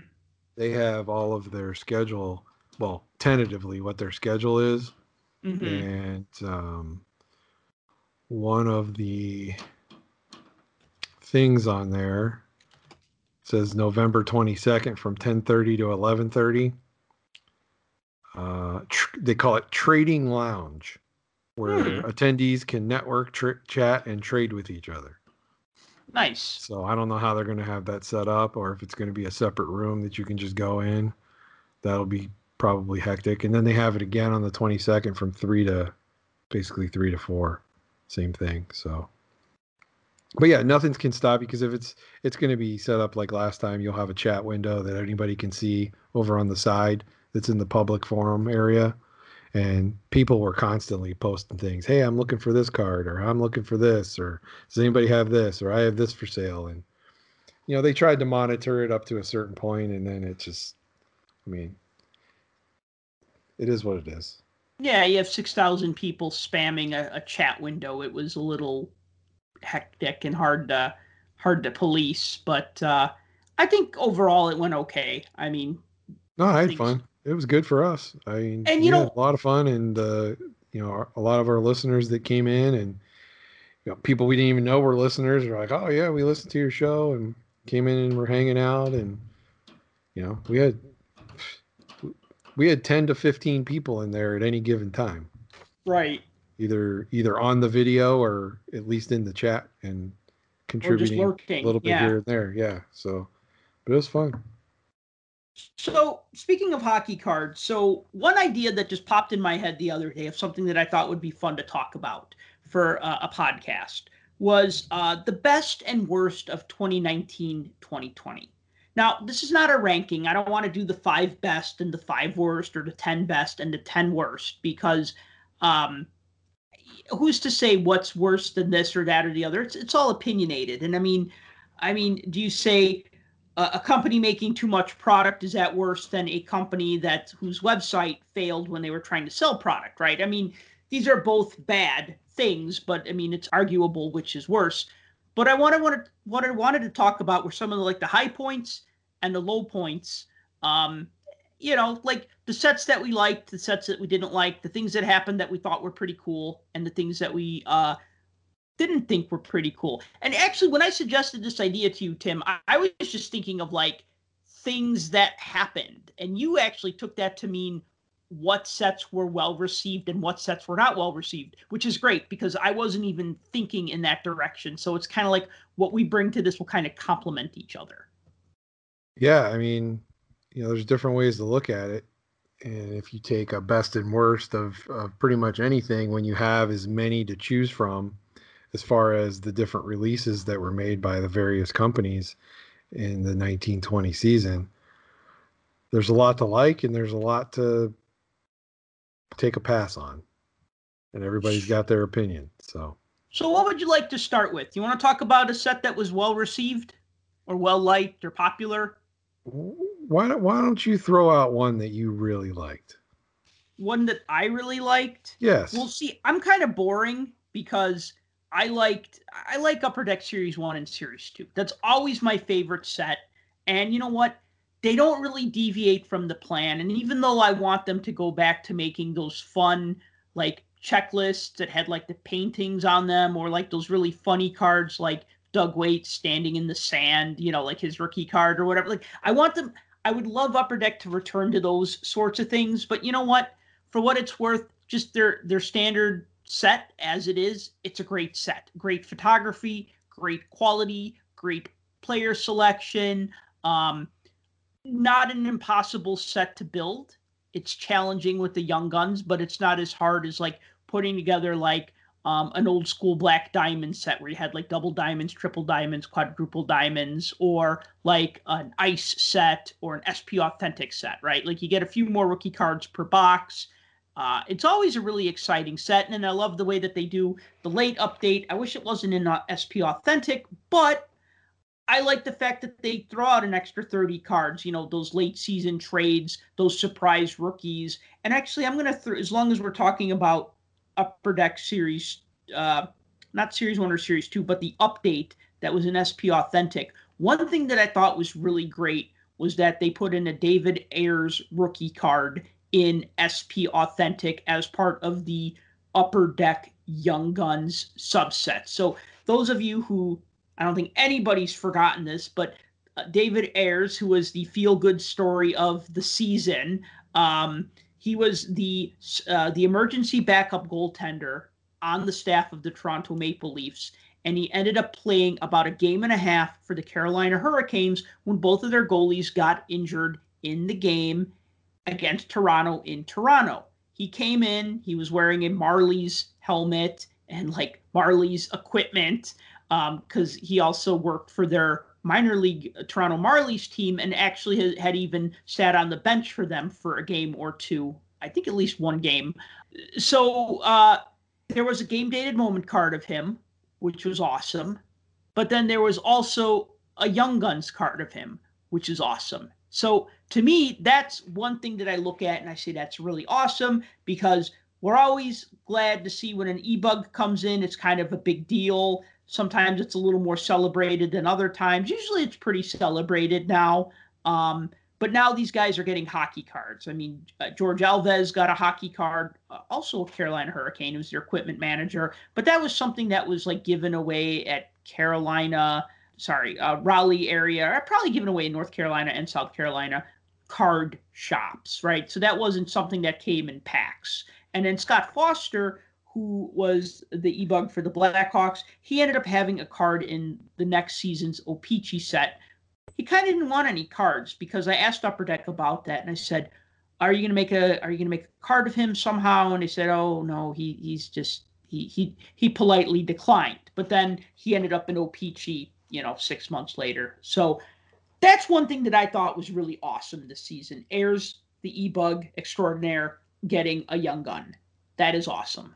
they have all of their schedule. Well, tentatively, what their schedule is. Mm-hmm. and um, one of the things on there. Says November 22nd from 10:30 to 11:30. Uh, tr- they call it Trading Lounge, where Hmm. attendees can network, tr- chat, and trade with each other. Nice. So I don't know how they're going to have that set up, or if it's going to be a separate room that you can just go in. That'll be probably hectic. And then they have it again on the 22nd from three to basically three to four, same thing. So, but yeah, nothing can stop you because if it's it's going to be set up like last time, you'll have a chat window that anybody can see over on the side that's in the public forum area. And people were constantly posting things. Hey, I'm looking for this card, or I'm looking for this, or does anybody have this, or I have this for sale. And you know, they tried to monitor it up to a certain point, and then it just, I mean, it is what it is. Yeah, you have 6,000 people spamming a, a chat window. It was a little hectic and hard to hard to police, but uh, I think overall it went okay. I mean, No, I had Thanks. fun. It was good for us. I mean, And you know- a lot of fun, and uh, you know, our- a lot of our listeners that came in, and you know, people we didn't even know were listeners are like, "Oh yeah, we listened to your show," and came in and we're hanging out, and you know, we had we had ten to fifteen people in there at any given time, right. either either on the video or at least in the chat and contributing a little bit yeah. here and there. Yeah, so but it was fun. So, speaking of hockey cards, so one idea that just popped in my head the other day of something that I thought would be fun to talk about for uh, a podcast was uh, the best and worst of 2019 2020. Now, this is not a ranking. I don't want to do the five best and the five worst or the 10 best and the 10 worst because um, who's to say what's worse than this or that or the other? It's, it's all opinionated. And I mean, I mean, do you say a, company making too much product is that worse than a company that whose website failed when they were trying to sell product, right? I mean, these are both bad things, but I mean, it's arguable which is worse. But I want to want what I wanted to talk about were some of the like the high points and the low points. Um, you know, like the sets that we liked, the sets that we didn't like, the things that happened that we thought were pretty cool, and the things that we uh, didn't think we were pretty cool. And actually, when I suggested this idea to you, Tim, I, I was just thinking of like things that happened, and you actually took that to mean what sets were well received and what sets were not well received, which is great because I wasn't even thinking in that direction. So it's kind of like what we bring to this will kind of complement each other. Yeah, I mean, you know, there's different ways to look at it. And if you take a best and worst of, of pretty much anything, when you have as many to choose from, as far as the different releases that were made by the various companies in the 1920 season, there's a lot to like and there's a lot to take a pass on. And everybody's got their opinion. So, So, what would you like to start with? You want to talk about a set that was well received or well liked or popular? why don't, why don't you throw out one that you really liked? One that I really liked? Yes. Well, see, I'm kind of boring because I liked I like Upper Deck Series 1 and Series 2. That's always my favorite set. And you know what? They don't really deviate from the plan. And even though I want them to go back to making those fun like checklists that had like the paintings on them or like those really funny cards like Doug Weight standing in the sand, you know, like his rookie card or whatever. Like I want them I would love Upper Deck to return to those sorts of things, but you know what? For what it's worth, just their their standard set as it is, it's a great set. Great photography, great quality, great player selection. Um, not an impossible set to build. It's challenging with the young guns, but it's not as hard as like putting together like um, an old school black diamond set where you had like double diamonds, triple diamonds, quadruple diamonds, or like an ice set or an SP authentic set, right? Like you get a few more rookie cards per box. Uh, it's always a really exciting set, and I love the way that they do the late update. I wish it wasn't in uh, SP authentic, but I like the fact that they throw out an extra 30 cards, you know, those late season trades, those surprise rookies. And actually, I'm going to, th- as long as we're talking about Upper Deck Series, uh, not Series 1 or Series 2, but the update that was in SP Authentic. One thing that I thought was really great was that they put in a David Ayres rookie card in SP Authentic as part of the Upper Deck Young Guns subset. So, those of you who I don't think anybody's forgotten this, but uh, David Ayres, who was the feel good story of the season, um, he was the uh, the emergency backup goaltender on the staff of the Toronto Maple Leafs, and he ended up playing about a game and a half for the Carolina Hurricanes when both of their goalies got injured in the game against Toronto in Toronto. He came in, he was wearing a Marlies helmet and like Marlies equipment because um, he also worked for their minor league uh, Toronto Marlies team and actually had, had even sat on the bench for them for a game or two. I think at least one game. So uh, there was a game dated moment card of him, which was awesome. But then there was also a Young Guns card of him, which is awesome. So to me, that's one thing that I look at and I say that's really awesome because we're always glad to see when an e-bug comes in. It's kind of a big deal. Sometimes it's a little more celebrated than other times. Usually it's pretty celebrated now. Um, but now these guys are getting hockey cards. I mean, uh, George Alves got a hockey card, uh, also a Carolina Hurricane, who's their equipment manager. But that was something that was like given away at Carolina, sorry, uh, Raleigh area, or probably given away in North Carolina and South Carolina card shops, right? So that wasn't something that came in packs. And then Scott Foster, who was the e-bug for the Blackhawks, he ended up having a card in the next season's O-Pee-Chee set he kind of didn't want any cards because I asked Upper Deck about that, and I said, "Are you gonna make a Are you gonna make a card of him somehow?" And they said, "Oh no, he he's just he he he politely declined." But then he ended up in O-Pee-Chee, you know, six months later. So that's one thing that I thought was really awesome this season. Ayres the e-bug extraordinaire getting a young gun. That is awesome.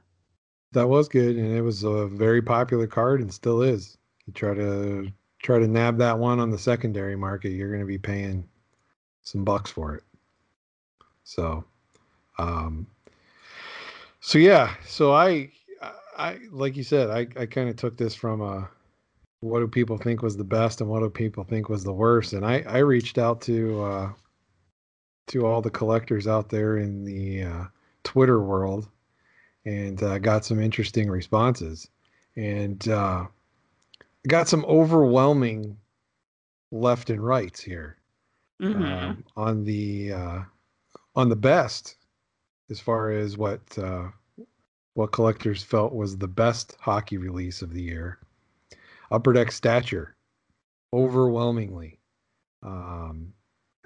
That was good, and it was a very popular card, and still is. You try to try to nab that one on the secondary market, you're going to be paying some bucks for it. So, um, so yeah, so I, I, like you said, I, I kind of took this from a, what do people think was the best and what do people think was the worst? And I, I reached out to, uh, to all the collectors out there in the uh, Twitter world and uh, got some interesting responses. And uh, got some overwhelming left and rights here mm-hmm. um, on the uh, on the best as far as what uh, what collectors felt was the best hockey release of the year. Upper Deck Stature overwhelmingly um,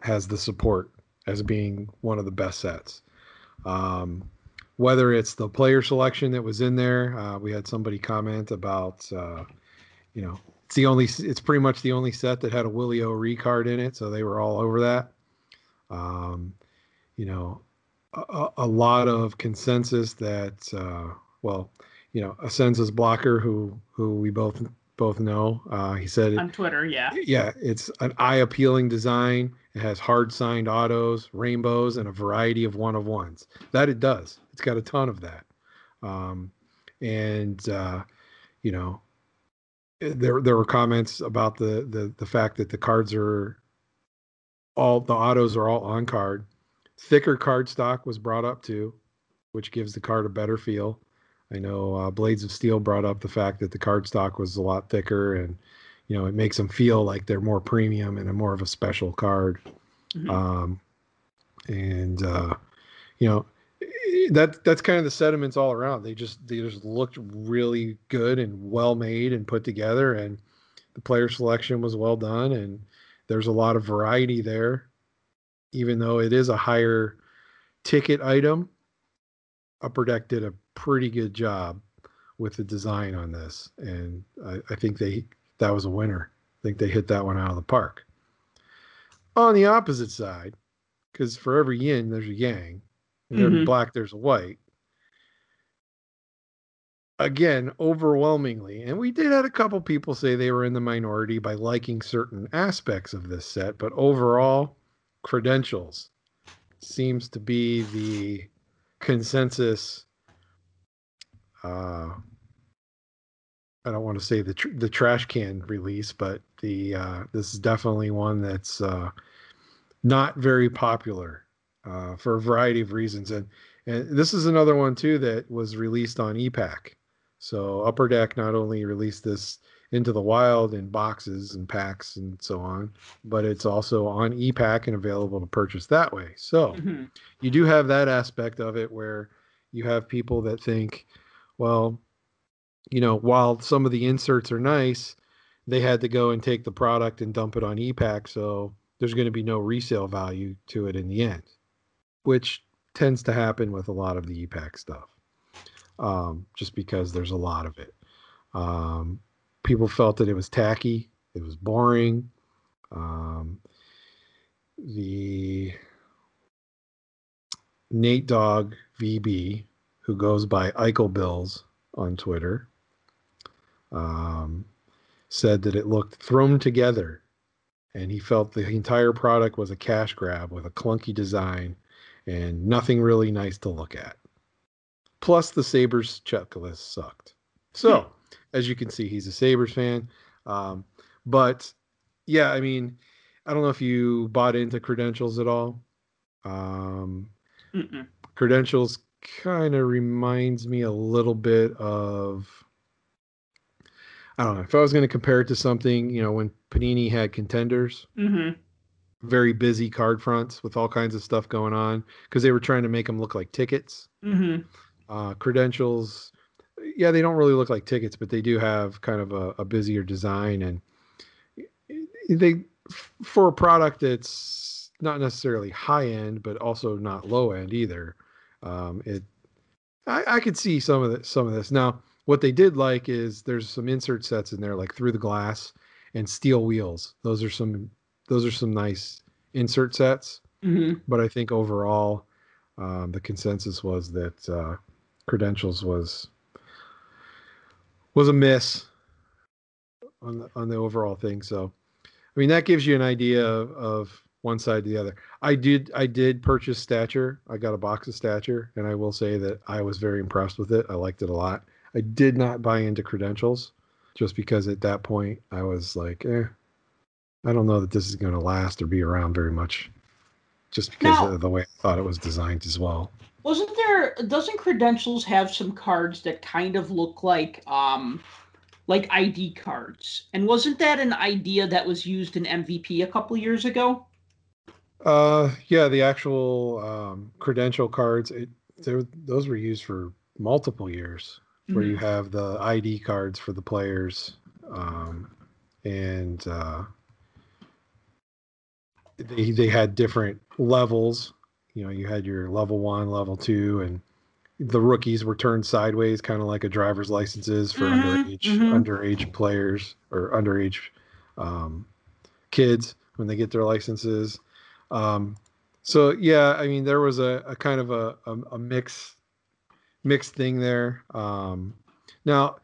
has the support as being one of the best sets. Um, whether it's the player selection that was in there, uh, we had somebody comment about uh, you know, it's the only, it's pretty much the only set that had a Willie O'Ree card in it, so they were all over that. Um, you know, a, a lot of consensus that, uh, well, you know, a census blocker who who we both both know. Uh, he said on Twitter, yeah, yeah, it's an eye appealing design. It has hard signed autos, rainbows, and a variety of one of ones. That it does. It's got a ton of that. Um, and uh, you know, there there were comments about the the the fact that the cards are all the autos are all on card. Thicker card stock was brought up too, which gives the card a better feel. I know uh, Blades of Steel brought up the fact that the card stock was a lot thicker, and you know it makes them feel like they're more premium and a more of a special card. Mm-hmm. Um, and uh, you know that that's kind of the sediments all around. They just they just looked really good and well made and put together, and the player selection was well done, and there's a lot of variety there. Even though it is a higher ticket item, Upper Deck did a pretty good job with the design on this, and I, I think they that was a winner. I think they hit that one out of the park. On the opposite side, because for every yin there's a yang there's mm-hmm. black, there's a white. Again, overwhelmingly, and we did have a couple people say they were in the minority by liking certain aspects of this set, but overall, credentials seems to be the consensus. Uh, I don't want to say the tr- the trash can release, but the uh, this is definitely one that's uh, not very popular uh, for a variety of reasons. And and this is another one too that was released on e-Pack. So Upper Deck not only released this into the wild in boxes and packs and so on. But it's also on ePack and available to purchase that way. So Mhm. you do have that aspect of it where you have people that think, well, you know, while some of the inserts are nice, they had to go and take the product and dump it on ePack, so there's going to be no resale value to it in the end, which tends to happen with a lot of the ePack stuff, um, just because there's a lot of it. Um, people felt that it was tacky, it was boring. Um, the Nate Dog VB, who goes by Eichel Bills on Twitter, um, said that it looked thrown together and he felt the entire product was a cash grab with a clunky design and nothing really nice to look at. Plus, the Sabres checklist sucked. So, as you can see, he's a Sabres fan. Um, but yeah, I mean, I don't know if you bought into credentials at all. Um, Mm-mm. credentials kind of reminds me a little bit of I don't know if I was going to compare it to something, you know, when Panini had contenders, Mhm. very busy card fronts with all kinds of stuff going on because they were trying to make them look like tickets. Mhm. Uh, credentials, yeah, they don't really look like tickets, but they do have kind of a, a busier design and they for a product that's not necessarily high end, but also not low end either. Um, it, I, I could see some of the, some of this now. What they did like is there's some insert sets in there, like through the glass and steel wheels. Those are some those are some nice insert sets. Mhm. But I think overall, um, the consensus was that uh, credentials was was a miss on the on the overall thing. So, I mean, that gives you an idea of, of one side to the other. I did I did purchase Stature. I got a box of Stature, and I will say that I was very impressed with it. I liked it a lot. I did not buy into credentials, just because at that point I was like, eh, I don't know that this is going to last or be around very much, just because Now- of the way I thought it was designed as well. Wasn't there? Doesn't credentials have some cards that kind of look like um, like ID cards? And wasn't that an idea that was used in MVP a couple years ago? Uh, yeah, the actual um, credential cards, it, there, those were used for multiple years. Where you have the ID cards for the players, um, and uh, they they had different levels. You know, you had your level one, level two, and the rookies were turned sideways, kind of like a driver's licenses for Mhm, underage mhm. underage players or underage um, kids when they get their licenses. Um, so yeah, I mean, there was a, a kind of a, a, a mix mixed thing there. Um, now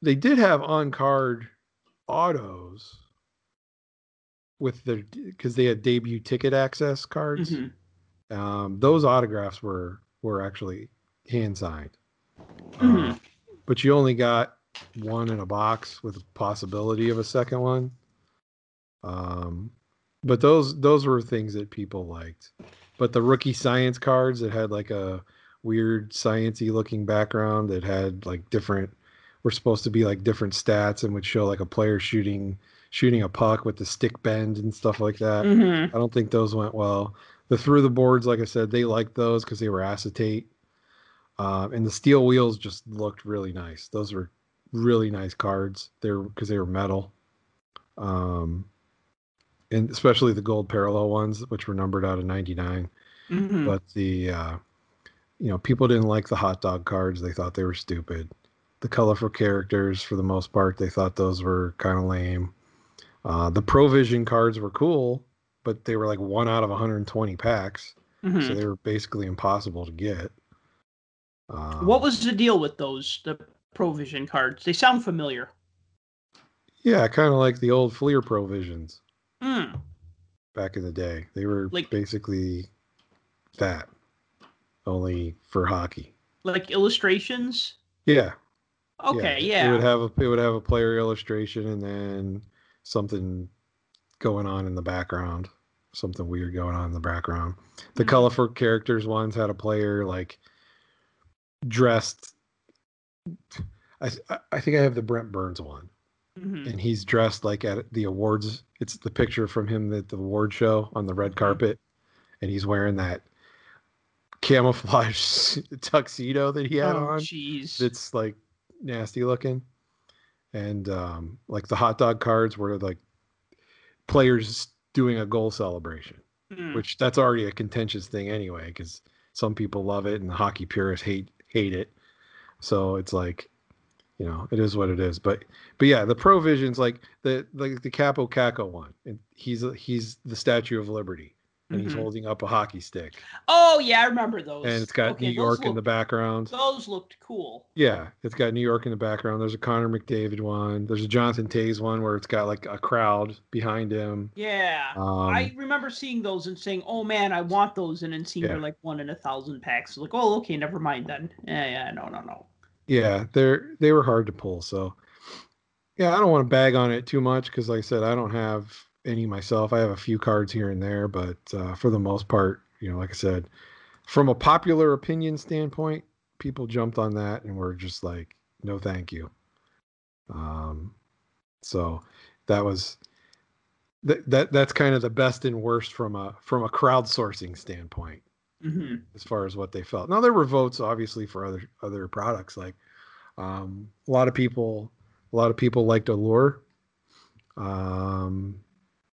they did have on card autos with their because they had debut ticket access cards. Mhm. Um, those autographs were were actually hand signed, Mhm. um, but you only got one in a box with a possibility of a second one. Um, but those those were things that people liked. But the rookie science cards that had like a weird sciency looking background that had like different were supposed to be like different stats and would show like a player shooting shooting a puck with the stick bend and stuff like that. Mhm. I don't think those went well. The through the boards, like I said, they liked those because they were acetate. Um, and the steel wheels just looked really nice. Those were really nice cards. They're because they were metal. Um, and especially the gold parallel ones, which were numbered out of 99. Mhm. But the, uh, you know, people didn't like the hot dog cards. They thought they were stupid. The colorful characters, for the most part, they thought those were kind of lame. Uh, the Provision cards were cool, but they were like one out of 120 packs, Mhm. so they were basically impossible to get. Um, What was the deal with those the provision cards? They sound familiar. Yeah, kind of like the old Fleer Provisions Mm. back in the day. They were Like- basically that, only for hockey. Like illustrations. Yeah. Okay, It yeah. would have a it would have a player illustration and then something going on in the background, something weird going on in the background. The Mhm. colorful characters ones had a player like dressed. I- I think I have the Brent Burns one. Mhm. and he's dressed like at the awards. It's the picture from him at the award show on the red carpet, and he's wearing that camouflage tuxedo that he had oh, on. jeez. It's like nasty looking, and um, like the hot dog cards were like players doing a goal celebration, Mm. which that's already a contentious thing anyway, because some people love it and the hockey purists hate hate it. So it's like, you know, it is what it is. But but yeah, the Provisions like the like the Kaapo Kakko one, and he's he's the Statue of Liberty, and he's Mhm. holding up a hockey stick, Oh yeah, I remember those. and it's got Okay, New York in the background. Those looked cool. Yeah, it's got New York in the background. There's a Connor McDavid one. There's a Jonathan Toews one where it's got like a crowd behind him. Yeah. Um, I remember seeing those and saying, "Oh man, I want those," and then seeing Yeah. they're like one in a thousand packs. Like, oh, okay, never mind then. Yeah, yeah, no, no, no. Yeah, they're they were hard to pull. So yeah, I don't want to bag on it too much because, like I said, I don't have any myself. I have a few cards here and there, but uh, for the most part, you know, like I said, from a popular opinion standpoint, people jumped on that and were just like, no, thank you. Um, so that was that that that's kind of the best and worst from a from a crowdsourcing standpoint hmm as far as what they felt. Now there were votes obviously for other other products like um, a lot of people a lot of people liked Allure um,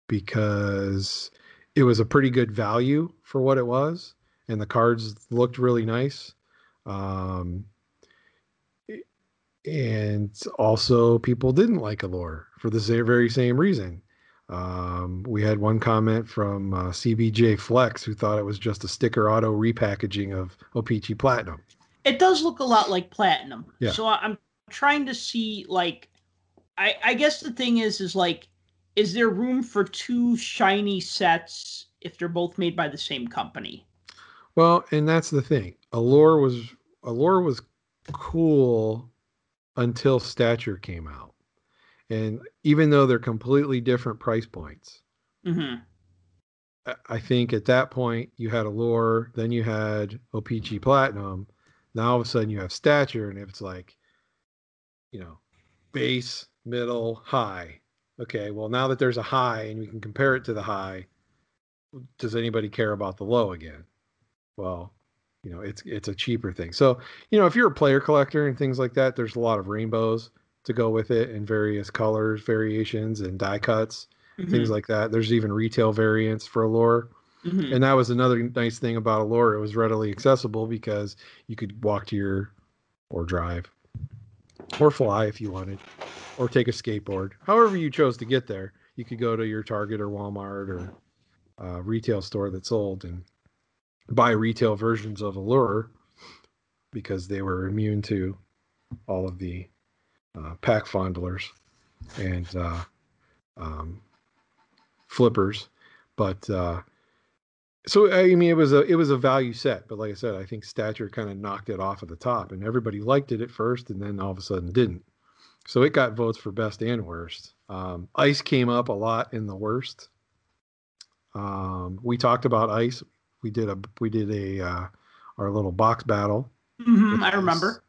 because it was a pretty good value for what it was and the cards looked really nice. Um, and also people didn't like Allure for the very same reason. Um, we had one comment from uh, CBJ Flex who thought it was just a sticker auto repackaging of O-Pee-Chee Platinum. It does look a lot like platinum. Yeah. So I'm trying to see like, I I guess the thing is is like, is there room for two shiny sets if they're both made by the same company? Well, and that's the thing. Allure was Allure was cool until Stature came out. And even though they're completely different price points, hmm I- think at that point you had Allure, then you had O-Pee-Chee Platinum. Now all of a sudden you have Stature, and if it's like, you know, base, middle, high. Okay, well now that there's a high and we can compare it to the high, does anybody care about the low again? Well, you know, it's it's a cheaper thing. So, you know, if you're a player collector and things like that, there's a lot of rainbows to go with it in various colors, variations, and die cuts things like that. There's even retail variants for Allure. hmm And that was another nice thing about Allure. It was readily accessible because you could walk to your or drive or fly if you wanted or take a skateboard. However you chose to get there, you could go to your Target or Walmart or uh, retail store that sold and buy retail versions of Allure because they were immune to all of the uh, pack fondlers and uh, um, flippers. But uh, so I mean, it was a it was a value set. But like I said, I think Stature kind of knocked it off at the top, and everybody liked it at first, and then all of a sudden didn't. So it got votes for best and worst. Um, Ice came up a lot in the worst. Um, we talked about Ice. We did a we did a uh, our little box battle. hmm I remember.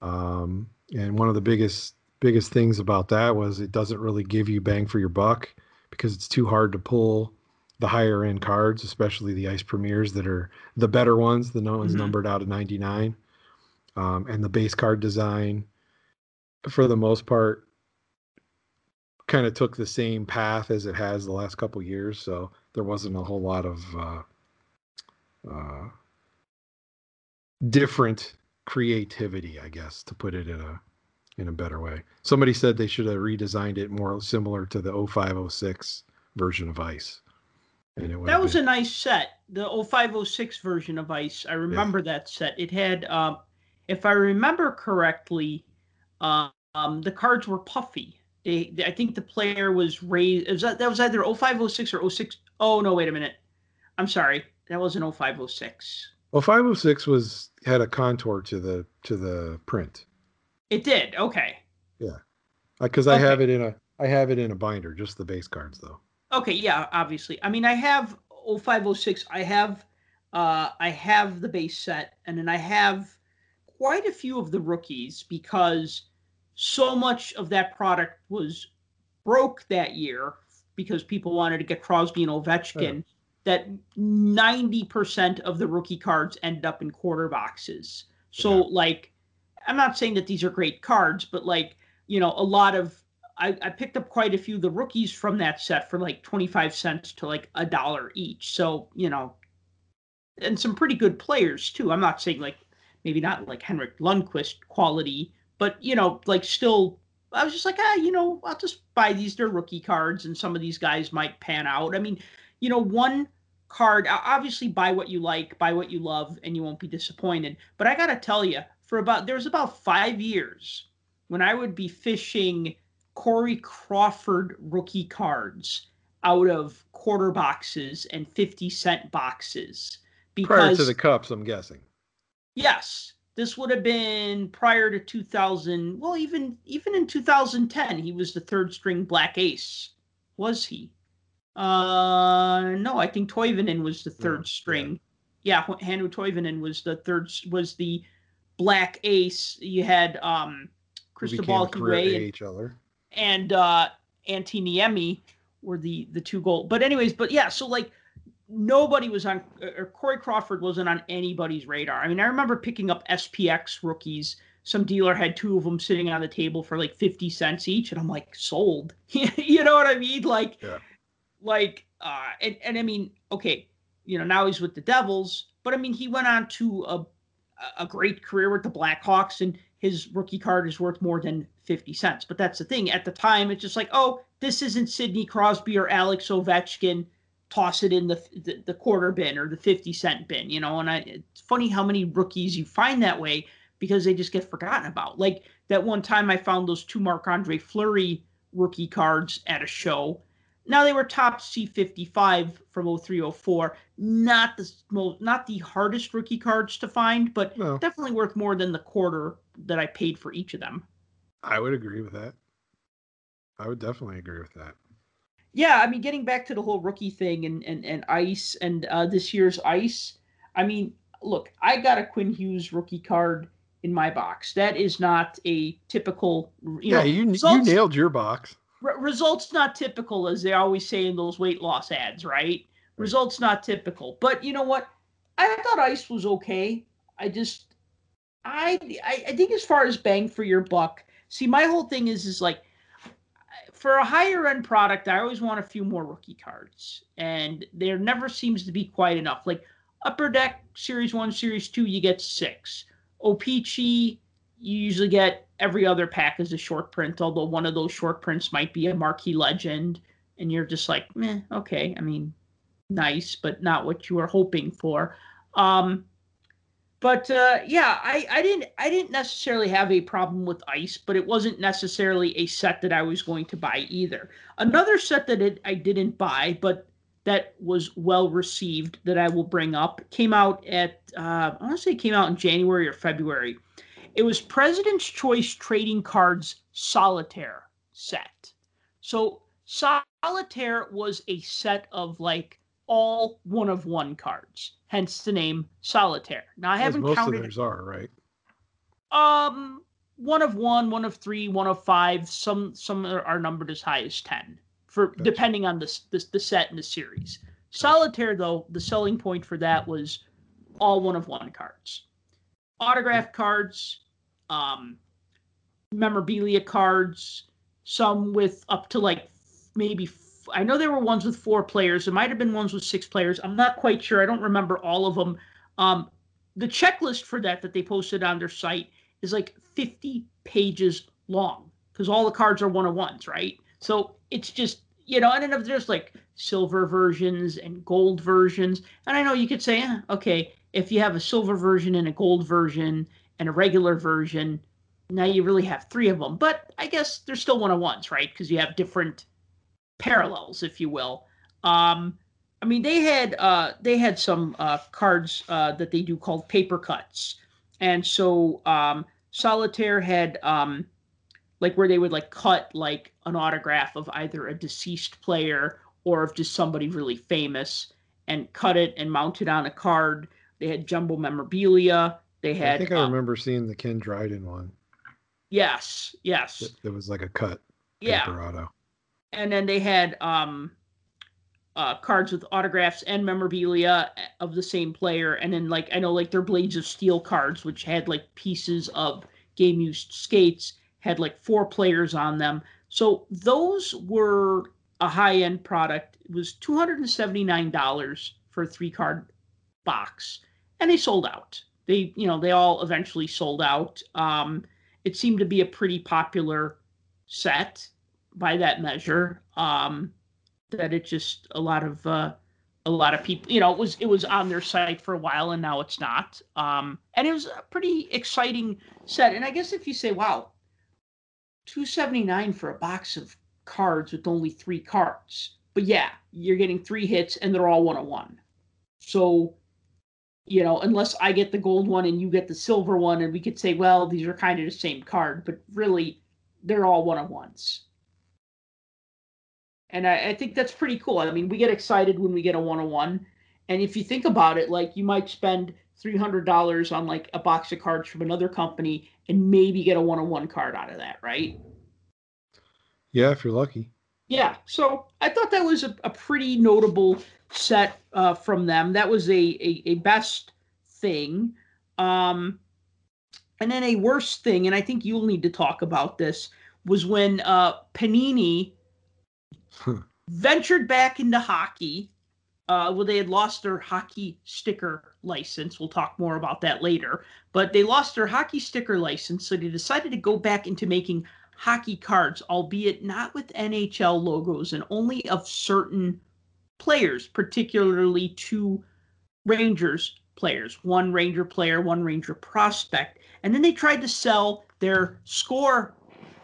Um, and one of the biggest biggest things about that was it doesn't really give you bang for your buck because it's too hard to pull the higher end cards, especially the ice premieres that are the better ones, the ones Mhm. numbered out of 99. Um, and the base card design, for the most part, kind of took the same path as it has the last couple years. So there wasn't a whole lot of uh, uh, different creativity, I guess, to put it in a in a better way. Somebody said they should have redesigned it more similar to the 0506 version of Ice. And it That was been- a nice set. The 0506 version of Ice. I remember that set. It had, um, if I remember correctly, uh, um, the cards were puffy. They, they- I think the player was raised. Was that, that was either 0506 or 06. Oh no, wait a minute. I'm sorry. That wasn't 0506. Well, 506 was had a contour to the to the print. It did. Okay. Yeah. Because I Okay. have it in a I have it in a binder, just the base cards though. Okay, yeah, obviously. I mean, I have 0506. I have uh I have the base set and then I have quite a few of the rookies because so much of that product was broke that year because people wanted to get Crosby and Ovechkin. That ninety percent of the rookie cards end up in quarter boxes. So Yeah. like, I'm not saying that these are great cards, but like you know, a lot of I, I picked up quite a few of the rookies from that set for like 25 cents to like a dollar each. So, you know, and some pretty good players too. I'm not saying like maybe not like Henrik Lundqvist quality, but you know, like still I was just like, ah, you know, I'll just buy these. They're rookie cards, and some of these guys might pan out. I mean, you know, one card, obviously buy what you like, buy what you love, and you won't be disappointed. But I gotta tell you, for about there was about five years when I would be fishing Corey Crawford rookie cards out of quarter boxes and 50 cent boxes. Prior to the cups, I'm guessing. yes, this would have been prior to 2000. Well, even even in 2010, he was the third string black ace. Was he? Uh, no, I think Toivonen was the third yeah. string. Yeah, Hannu Toivonen was the third was the black ace. You had um Cristobal and and uh Antti Niemi were the the two goal. But anyways, but yeah, so like nobody was on or Corey Crawford wasn't on anybody's radar. I mean, I remember picking up SPX rookies. Some dealer had two of them sitting on the table for like 50 cents each and I'm like, "Sold." you know what I mean? Like Yeah. Like uh and and I mean, okay, you know, now he's with the Devils, but I mean, he went on to a a great career with the Blackhawks and his rookie card is worth more than 50 cents. But that's the thing. At the time, it's just like, oh, this isn't Sidney Crosby or Alex Ovechkin. Toss it in the, the the quarter bin or the 50 cent bin, you know. And I, it's funny how many rookies you find that way because they just get forgotten about. Like that one time I found those two Marc Andre Fleury rookie cards at a show. Now they were Topps C55 from 0304. Not the most, not the hardest rookie cards to find, but No, definitely worth more than the quarter that I paid for each of them. I would agree with that. I would definitely agree with that. Yeah, I mean, getting back to the whole rookie thing and and, and ice and uh, this year's ice. I mean, look, I got a Quinn Hughes rookie card in my box. That is not a typical, you yeah, know, you you nailed your box. Re- results not typical as they always say in those weight loss ads, right? Results not typical. But you know what? I thought ice was okay. I just I I, I think as far as bang for your buck, see my whole thing is is like for a higher end product, I always want a few more rookie cards. And there never seems to be quite enough. Like upper deck series one, series two, you get six. O-Pee-Chee, you usually get every other pack as a short print, although one of those short prints might be a marquee legend, and you're just like, meh, okay. I mean, nice, but not what you were hoping for. Um, but uh, yeah, I, I didn't I didn't necessarily have a problem with ice, but it wasn't necessarily a set that I was going to buy either. Another set that it, I didn't buy, but that was well received that I will bring up came out at uh, I want to say came out in January or February. It was President's Choice Trading Cards Solitaire set. So Solitaire was a set of like all one of one cards, hence the name Solitaire. Now I haven't most counted of theirs are, right? um one of one, one of three, one of five. Some some are are numbered as high as ten for Gotcha. depending on the, the the set and the series. Solitaire though, the selling point for that was all one of one cards, autograph cards, um, memorabilia cards, some with up to like maybe f- I know there were ones with four players. There might have been ones with six players. I'm not quite sure. I don't remember all of them. Um, the checklist for that that they posted on their site is like 50 pages long because all the cards are one of ones, right? So it's just you know, and then if there's like silver versions and gold versions, and I know you could say, eh, okay, if you have a silver version and a gold version and a regular version, now you really have three of them. But I guess they're still one of ones, right? Because you have different parallels, if you will. Um, I mean, they had uh, they had some uh, cards uh, that they do called paper cuts, and so um, Solitaire had um, like where they would like cut like an autograph of either a deceased player or of just somebody really famous and cut it and mount it on a card. They had jumbo memorabilia. They had I think I um, remember seeing the Ken Dryden one. yes, yes, It, that was like a cut yeah. auto. and then they had um, uh, cards with autographs and memorabilia of the same player, and then like I know like their Blades of Steel cards, which had like pieces of game used skates, had like four players on them. So those were a high end product. It was two hundred and seventy nine dollars for a three card box, and they sold out. They you know they all eventually sold out. Um, it seemed to be a pretty popular set by that measure. Um, that it just a lot of uh, a lot of people, you know, it was it was on their site for a while and now it's not. Um, and it was a pretty exciting set. And I guess if you say, wow, two seventy nine for a box of cards with only three cards, but yeah, you're getting three hits and they're all one on one. So you know, unless I get the gold one and you get the silver one, and we could say, well, these are kind of the same card, but really, they're all one on ones and I, I, think that's pretty cool. I mean, we get excited when we get a one on one, and if you think about it, like you might spend three hundred dollars on like a box of cards from another company and maybe get a one on one card out of that, right? Yeah, if you're lucky. Yeah, so I thought that was a, a pretty notable set uh, from them. That was a, a, a best thing. Um, and then a worst thing, and I think you'll need to talk about this, was when uh, Panini ventured back into hockey. Uh, well, they had lost their hockey sticker license. We'll talk more about that later. But they lost their hockey sticker license, so they decided to go back into making hockey cards, albeit not with NHL logos and only of certain players, particularly two Rangers players, one Ranger player, one Ranger prospect. And then they tried to sell their score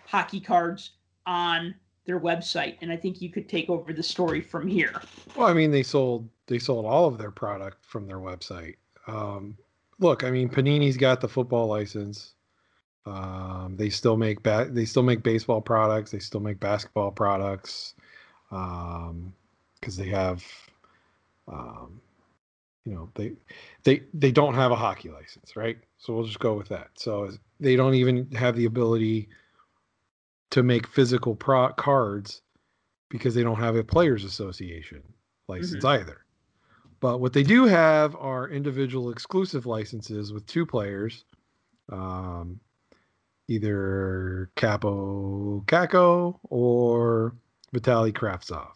hockey cards on their website. And i think you could take over the story from here. Well i mean they sold they sold all of their product from their website. Um, look i mean panini's got the football license um, they still make ba- they still make baseball products they still make basketball products um, because um, they have um, you know they they they don't have a hockey license right so we'll just go with that so they don't even have the ability to make physical pro- cards because they don't have a players association license mm-hmm. either. But what they do have are individual exclusive licenses with two players, um, either Kaapo Kakko or Vitali Kravtsov,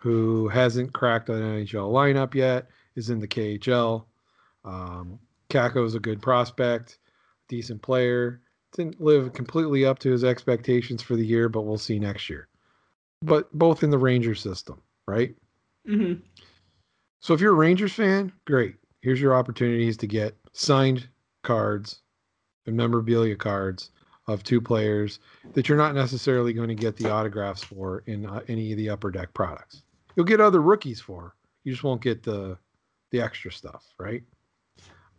who hasn't cracked an NHL lineup yet, is in the KHL. Um, Kakko is a good prospect, decent player didn't live completely up to his expectations for the year, but we'll see next year. But both in the Ranger system, right? Mm-hmm. So if you're a Rangers fan, great. Here's your opportunities to get signed cards and memorabilia cards of two players that you're not necessarily going to get the autographs for in uh, any of the upper deck products. You'll get other rookies for. You just won't get the the extra stuff, right?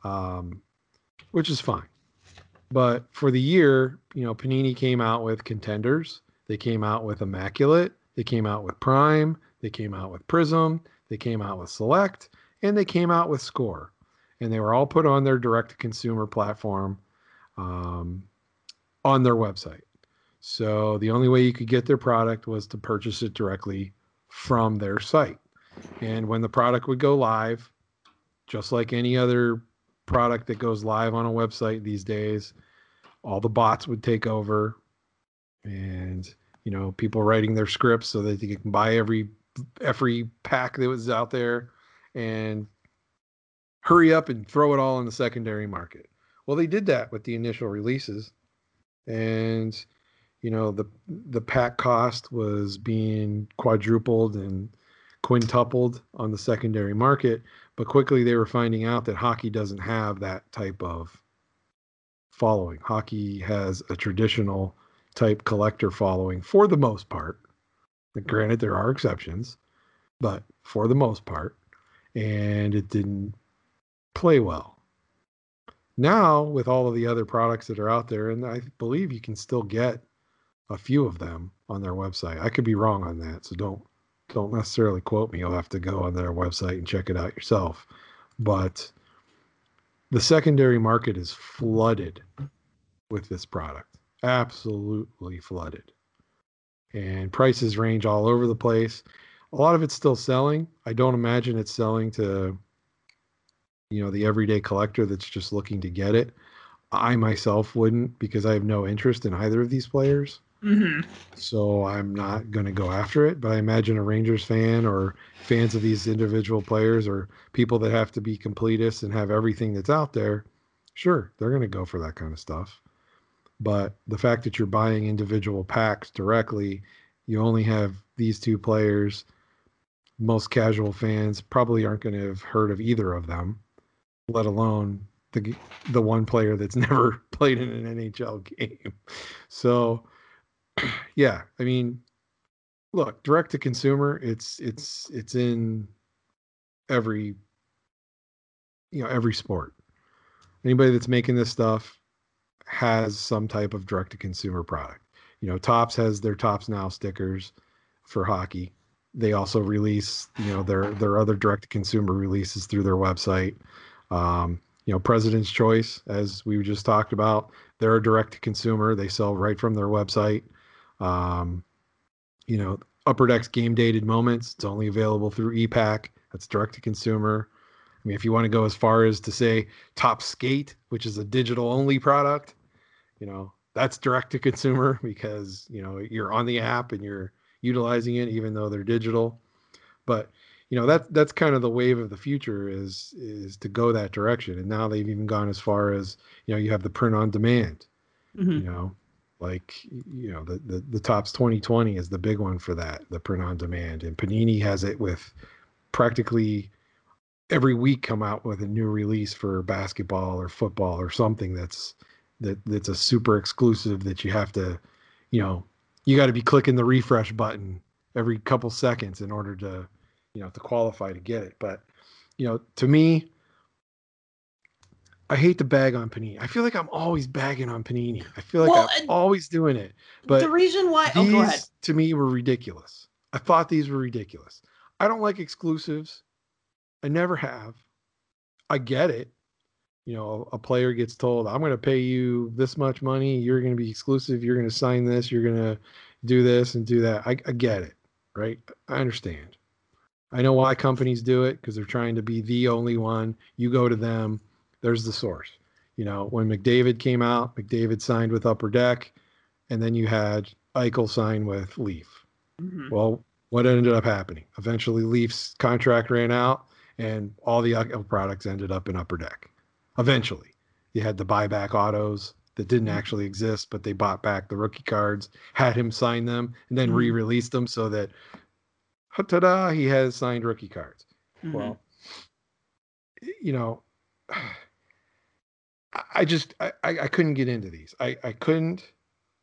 Um, which is fine. But for the year, you know, Panini came out with contenders. They came out with Immaculate. They came out with Prime. They came out with Prism. They came out with Select. And they came out with Score. And they were all put on their direct to consumer platform um, on their website. So the only way you could get their product was to purchase it directly from their site. And when the product would go live, just like any other product that goes live on a website these days, all the bots would take over and you know people writing their scripts so that they can buy every every pack that was out there and hurry up and throw it all in the secondary market. Well, they did that with the initial releases and you know the the pack cost was being quadrupled and quintupled on the secondary market but quickly they were finding out that hockey doesn't have that type of following. Hockey has a traditional type collector following for the most part. Granted, there are exceptions, but for the most part, and it didn't play well. Now, with all of the other products that are out there, and I believe you can still get a few of them on their website. I could be wrong on that, so don't don't necessarily quote me. You'll have to go on their website and check it out yourself. But the secondary market is flooded with this product, absolutely flooded. and prices range all over the place. A lot of it's still selling. I don't imagine it's selling to you know the everyday collector that's just looking to get it. I myself wouldn't because I have no interest in either of these players. Mm-hmm. So I'm not going to go after it. But I imagine a Rangers fan or fans of these individual players or people that have to be completists and have everything that's out there, sure, they're going to go for that kind of stuff. But the fact that you're buying individual packs directly, you only have these two players. Most casual fans probably aren't going to have heard of either of them, let alone the the one player that's never played in an NHL game. So, yeah, I mean, look, direct to consumer, it's it's it's in every you know every sport. Anybody that's making this stuff has some type of direct to consumer product. You know, Topps has their Topps Now stickers for hockey. They also release, you know, their their other direct to consumer releases through their website. Um, you know, President's Choice, as we just talked about, they're a direct to consumer. They sell right from their website. Um, you know, Upper Decks game dated moments, it's only available through ePack. That's direct to consumer. I mean, if you want to go as far as to say Topps Skate, which is a digital only product, you know, that's direct to consumer because, you know, you're on the app and you're utilizing it even though they're digital. But, you know, that that's kind of the wave of the future is is to go that direction. And now they've even gone as far as, you know, you have the print on demand. Mm-hmm. You know, like you know, the, the the Topps 2020 is the big one for that, the print on demand. And Panini has it with practically every week come out with a new release for basketball or football or something that's that that's a super exclusive that you have to you know you got to be clicking the refresh button every couple seconds in order to you know to qualify to get it but you know to me I hate to bag on Panini. I feel like I'm always bagging on Panini. I feel like Well, I'm always doing it. But the reason why, these oh, go ahead. to me were ridiculous. I thought these were ridiculous. I don't like exclusives. I never have. I get it. You know, a player gets told, I'm going to pay you this much money. You're going to be exclusive. You're going to sign this. You're going to do this and do that. I, I get it. Right. I understand. I know why companies do it because they're trying to be the only one. You go to them, there's the source. You know, when McDavid came out, McDavid signed with Upper Deck, and then you had Eichel sign with Leaf. Mhm. Well, what ended up happening? Eventually, Leafs contract ran out, and all the Eichel products ended up in Upper Deck. Eventually, you had the buyback autos that didn't Mhm. actually exist, but they bought back the rookie cards, had him sign them, and then Mhm. re-released them so that, ta-da, he has signed rookie cards. Mhm. Well, you know, I- I just I, I I couldn't get into these. I I couldn't.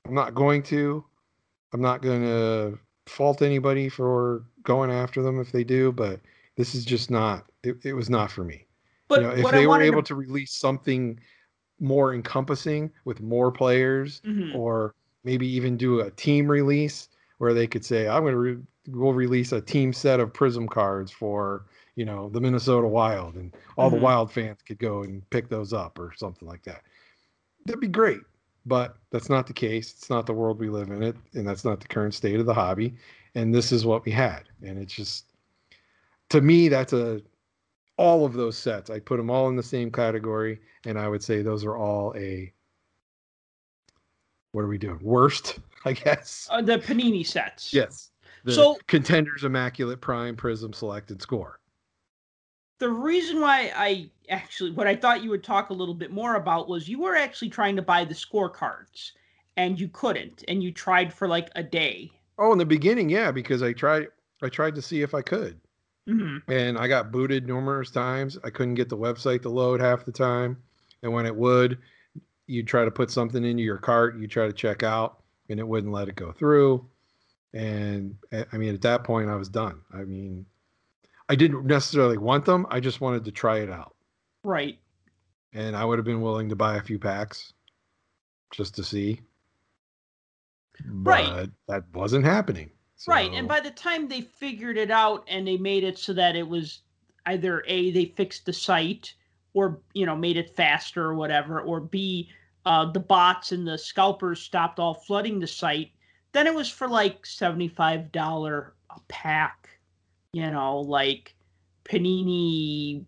I'm not going to. I'm not going to fault anybody for going after them if they do, but this is just not. It, it was not for me. but you know, if what I they were able to, to release something more encompassing with more players, Mhm. or maybe even do a team release where they could say, "I'm going to re- we'll release a team set of Prism cards for you know the Minnesota Wild," and all Mhm. the Wild fans could go and pick those up or something like that. That'd be great, but that's not the case. It's not the world we live in, it, and that's not the current state of the hobby. And this is what we had, and it's just to me that's a all of those sets. I put them all in the same category, and I would say those are all a what are we doing? Worst, I guess. uh, the Panini sets. Yes. The So- contenders immaculate prime prism selected score. the reason why I actually what I thought you would talk a little bit more about was you were actually trying to buy the scorecards and you couldn't and you tried for like a day. Oh, in the beginning, yeah, because I tried I tried to see if I could. hmm And I got booted numerous times. I couldn't get the website to load half the time. And when it would, you'd try to put something into your cart, you try to check out, and it wouldn't let it go through. And eh, I mean, at that point, I was done. I mean, I didn't necessarily want them. I just wanted to try it out. Right. And I would have been willing to buy a few packs just to see. Right. That wasn't happening. Right. And by the time they figured it out and they made it so that it was either A, they fixed the site or, you know, made it faster or whatever, or B, uh, the bots and the scalpers stopped all flooding the site, then it was for like $75 a pack, you know, like Panini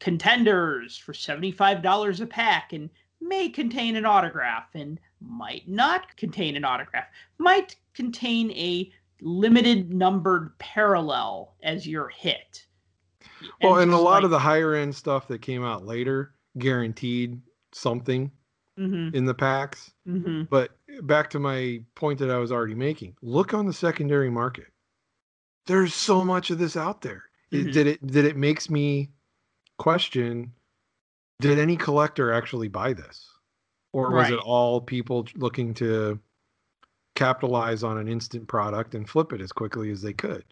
contenders for $75 a pack and may contain an autograph and might not contain an autograph, might contain a limited numbered parallel as your hit. Well, and, a lot like, of the higher end stuff that came out later guaranteed something mm-hmm. in the packs. Mm-hmm. But back to my point that I was already making, look on the secondary market. There's so much of this out there. Mm-hmm. It, did it did it makes me question did any collector actually buy this? Or was right. it all people looking to capitalize on an instant product and flip it as quickly as they could?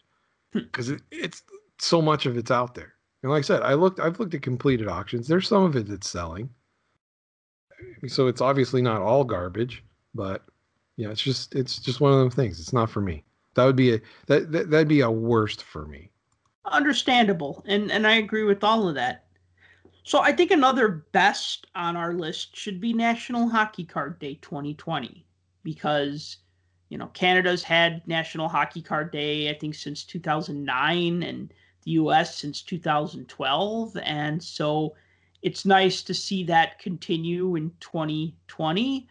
Because hmm. it, it's so much of it's out there. And like I said, I looked I've looked at completed auctions. There's some of it that's selling. So it's obviously not all garbage, but yeah, it's just it's just one of those things. It's not for me. That would be a that, that that'd be a worst for me. Understandable. And and I agree with all of that. So I think another best on our list should be National Hockey Card Day 2020 because you know Canada's had National Hockey Card Day I think since 2009 and the US since 2012 and so it's nice to see that continue in 2020.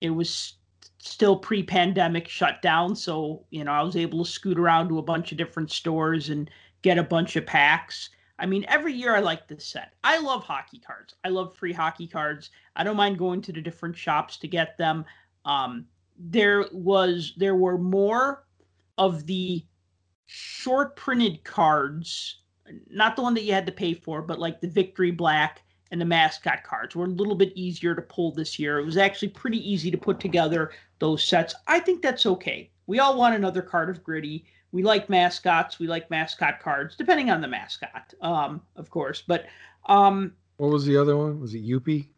It was still pre-pandemic shutdown so you know I was able to scoot around to a bunch of different stores and get a bunch of packs I mean, every year I like this set. I love hockey cards. I love free hockey cards. I don't mind going to the different shops to get them. Um, there was there were more of the short printed cards, not the one that you had to pay for, but like the Victory Black and the mascot cards were a little bit easier to pull this year. It was actually pretty easy to put together those sets. I think that's okay. We all want another card of gritty we like mascots. We like mascot cards, depending on the mascot, um, of course. But um, what was the other one? Was it Youppi?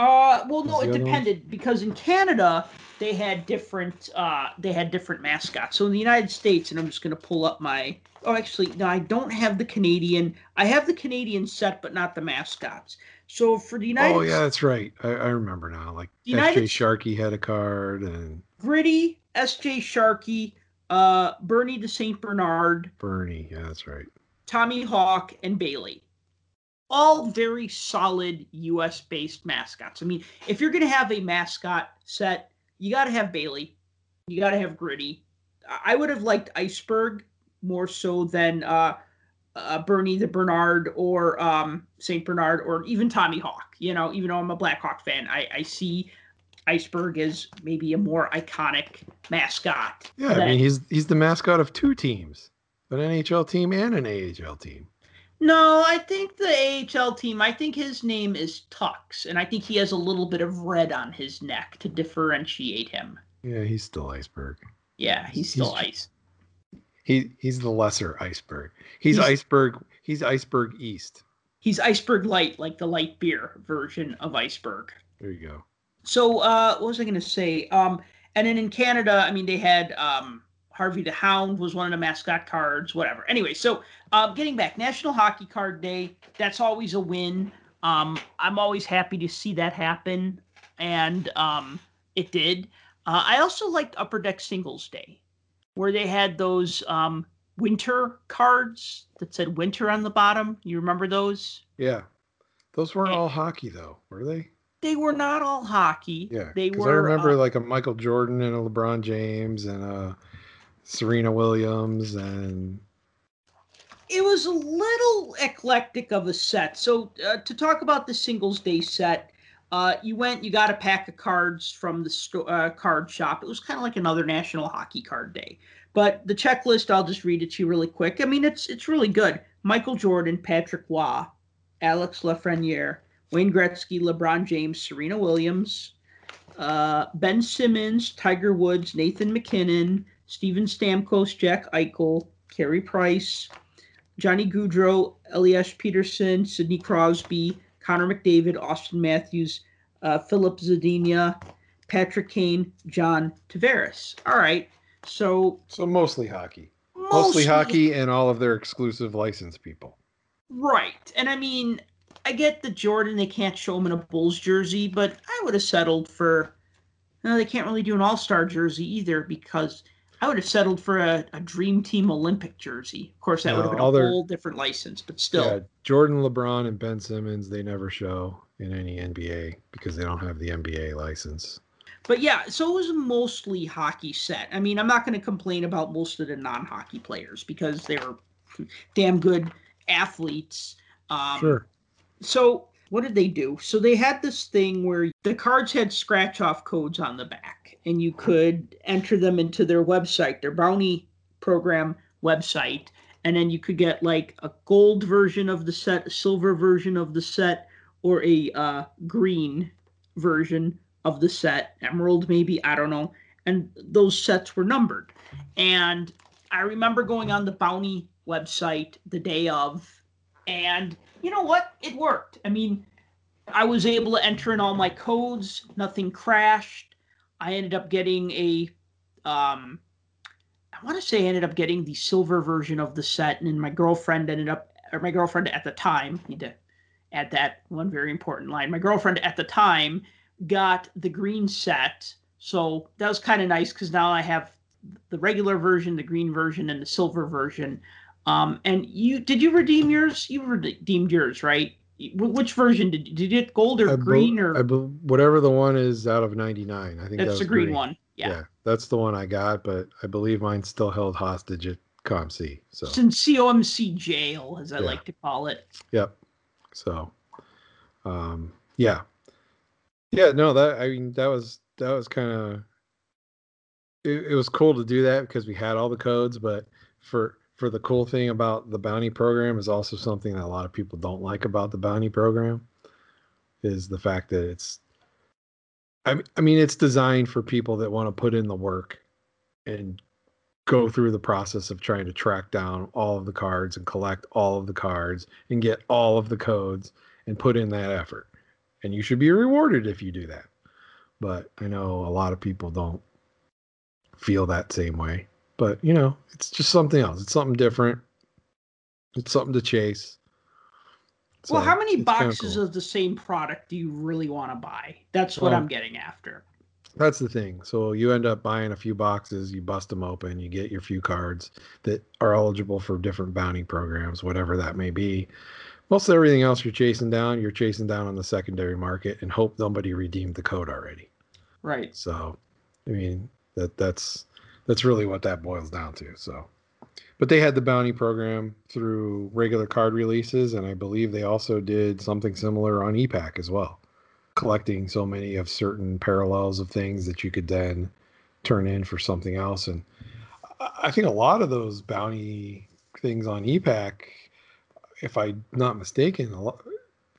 Uh, well, no, it depended because in Canada they had different uh, they had different mascots. So in the United States, and I'm just going to pull up my. Oh, actually, no, I don't have the Canadian. I have the Canadian set, but not the mascots. So for the United. Oh yeah, that's right. I, I remember now. Like S.J. Sharkey had a card and. Gritty, S.J. Sharkey, uh, Bernie the Saint Bernard, Bernie, yeah, that's right. Tommy Hawk, and Bailey. All very solid U.S. based mascots. I mean, if you're going to have a mascot set, you got to have Bailey, you got to have Gritty. I would have liked Iceberg more so than uh, uh, Bernie the Bernard or um, Saint Bernard or even Tommy Hawk. You know, even though I'm a Blackhawk fan, I, I see Iceberg is maybe a more iconic mascot. Yeah, I mean he's he's the mascot of two teams, an NHL team and an AHL team. No, I think the AHL team. I think his name is Tux, and I think he has a little bit of red on his neck to differentiate him. Yeah, he's still Iceberg. Yeah, he's still he's, Ice. He he's the lesser Iceberg. He's, he's Iceberg. He's Iceberg East. He's Iceberg Light, like the light beer version of Iceberg. There you go. So uh, what was I going to say? Um, and then in Canada, I mean, they had um, Harvey the Hound was one of the mascot cards, whatever. Anyway, so uh, getting back, National Hockey Card Day. That's always a win. Um, I'm always happy to see that happen, and um, it did. Uh, I also liked Upper Deck Singles Day, where they had those um, winter cards that said winter on the bottom. You remember those? Yeah. Those weren't and, all hockey, though, were they? they were not all hockey. Yeah, they were. I remember uh, like a Michael Jordan and a LeBron James and a Serena Williams and. It was a little eclectic of a set. So uh, to talk about the singles day set, uh, you went, you got a pack of cards from the sto- uh, card shop. It was kind of like another National Hockey Card Day. But the checklist, I'll just read it to you really quick. I mean, it's it's really good. Michael Jordan, Patrick Roy, Alex Lafreniere, Wayne Gretzky, LeBron James, Serena Williams, uh, Ben Simmons, Tiger Woods, Nathan MacKinnon, Steven Stamkos, Jack Eichel, Carey Price, Johnny Gaudreau, Elias Pettersson, Sidney Crosby, Connor McDavid, Auston Matthews, uh, Filip Zadina, Patrick Kane, John Tavares. All right, so so mostly hockey, mostly, mostly hockey, and all of their exclusive license people. Right, and I mean, I get the Jordan they can't show him in a Bulls jersey, but I would have settled for no, they can't really do an All Star jersey either because I would have settled for a, a Dream Team Olympic jersey. Of course, that No, would have been a their- whole different license, but still. Yeah, Jordan, LeBron, and Ben Simmons they never show in any NBA because they don't have the NBA license. But yeah, so it was mostly hockey set. I mean, I'm not going to complain about most of the non-hockey players because they were damn good athletes. Um, sure. So what did they do? So they had this thing where the cards had scratch-off codes on the back, and you could enter them into their website, their bounty program website, and then you could get like a gold version of the set, a silver version of the set, or a uh, green version of the set, emerald maybe, I don't know. And those sets were numbered. And I remember going on the bounty website the day of, and you know what? It worked. I mean, I was able to enter in all my codes, nothing crashed. I ended up getting a um I want to say I ended up getting the silver version of the set, and then my girlfriend ended up or my girlfriend at the time, need to add that one very important line. My girlfriend at the time got the green set. So that was kind of nice because now I have the regular version, the green version, and the silver version. Um, and you did you redeem yours? You redeemed yours, right? Which version did you, did get gold or I green or whatever the one is out of 99. I think that that's was the green, one? Yeah. that's the one I got, but I believe mine's still held hostage at COMC. So It's in COMC jail, as I Yeah. like to call it. Yep. So, um, yeah, yeah. No, that I mean that was that was kind of it, it was cool to do that because we had all the codes, but for for the cool thing about the bounty program is also something that a lot of people don't like about the bounty program is the fact that it's I I mean it's designed for people that want to put in the work and go through the process of trying to track down all of the cards and collect all of the cards and get all of the codes and put in that effort. And you should be rewarded if you do that. But I know a lot of people don't feel that same way. But, you know, it's just something else. It's something different. It's something to chase. well, how many boxes cool. of the same product do you really want to buy? That's what Well, I'm getting after. That's the thing. So you end up buying a few boxes, you bust them open, you get your few cards that are eligible for different bounty programs, whatever that may be. Most of everything else you're chasing down, you're chasing down on the secondary market and hope nobody redeemed the code already. Right. So, I mean, that that's that's really what that boils down to. So, but they had the bounty program through regular card releases, and I believe they also did something similar on ePack as well, collecting so many of certain parallels of things that you could then turn in for something else. And I- think a lot of those bounty things on ePack, if I'm not mistaken, lot,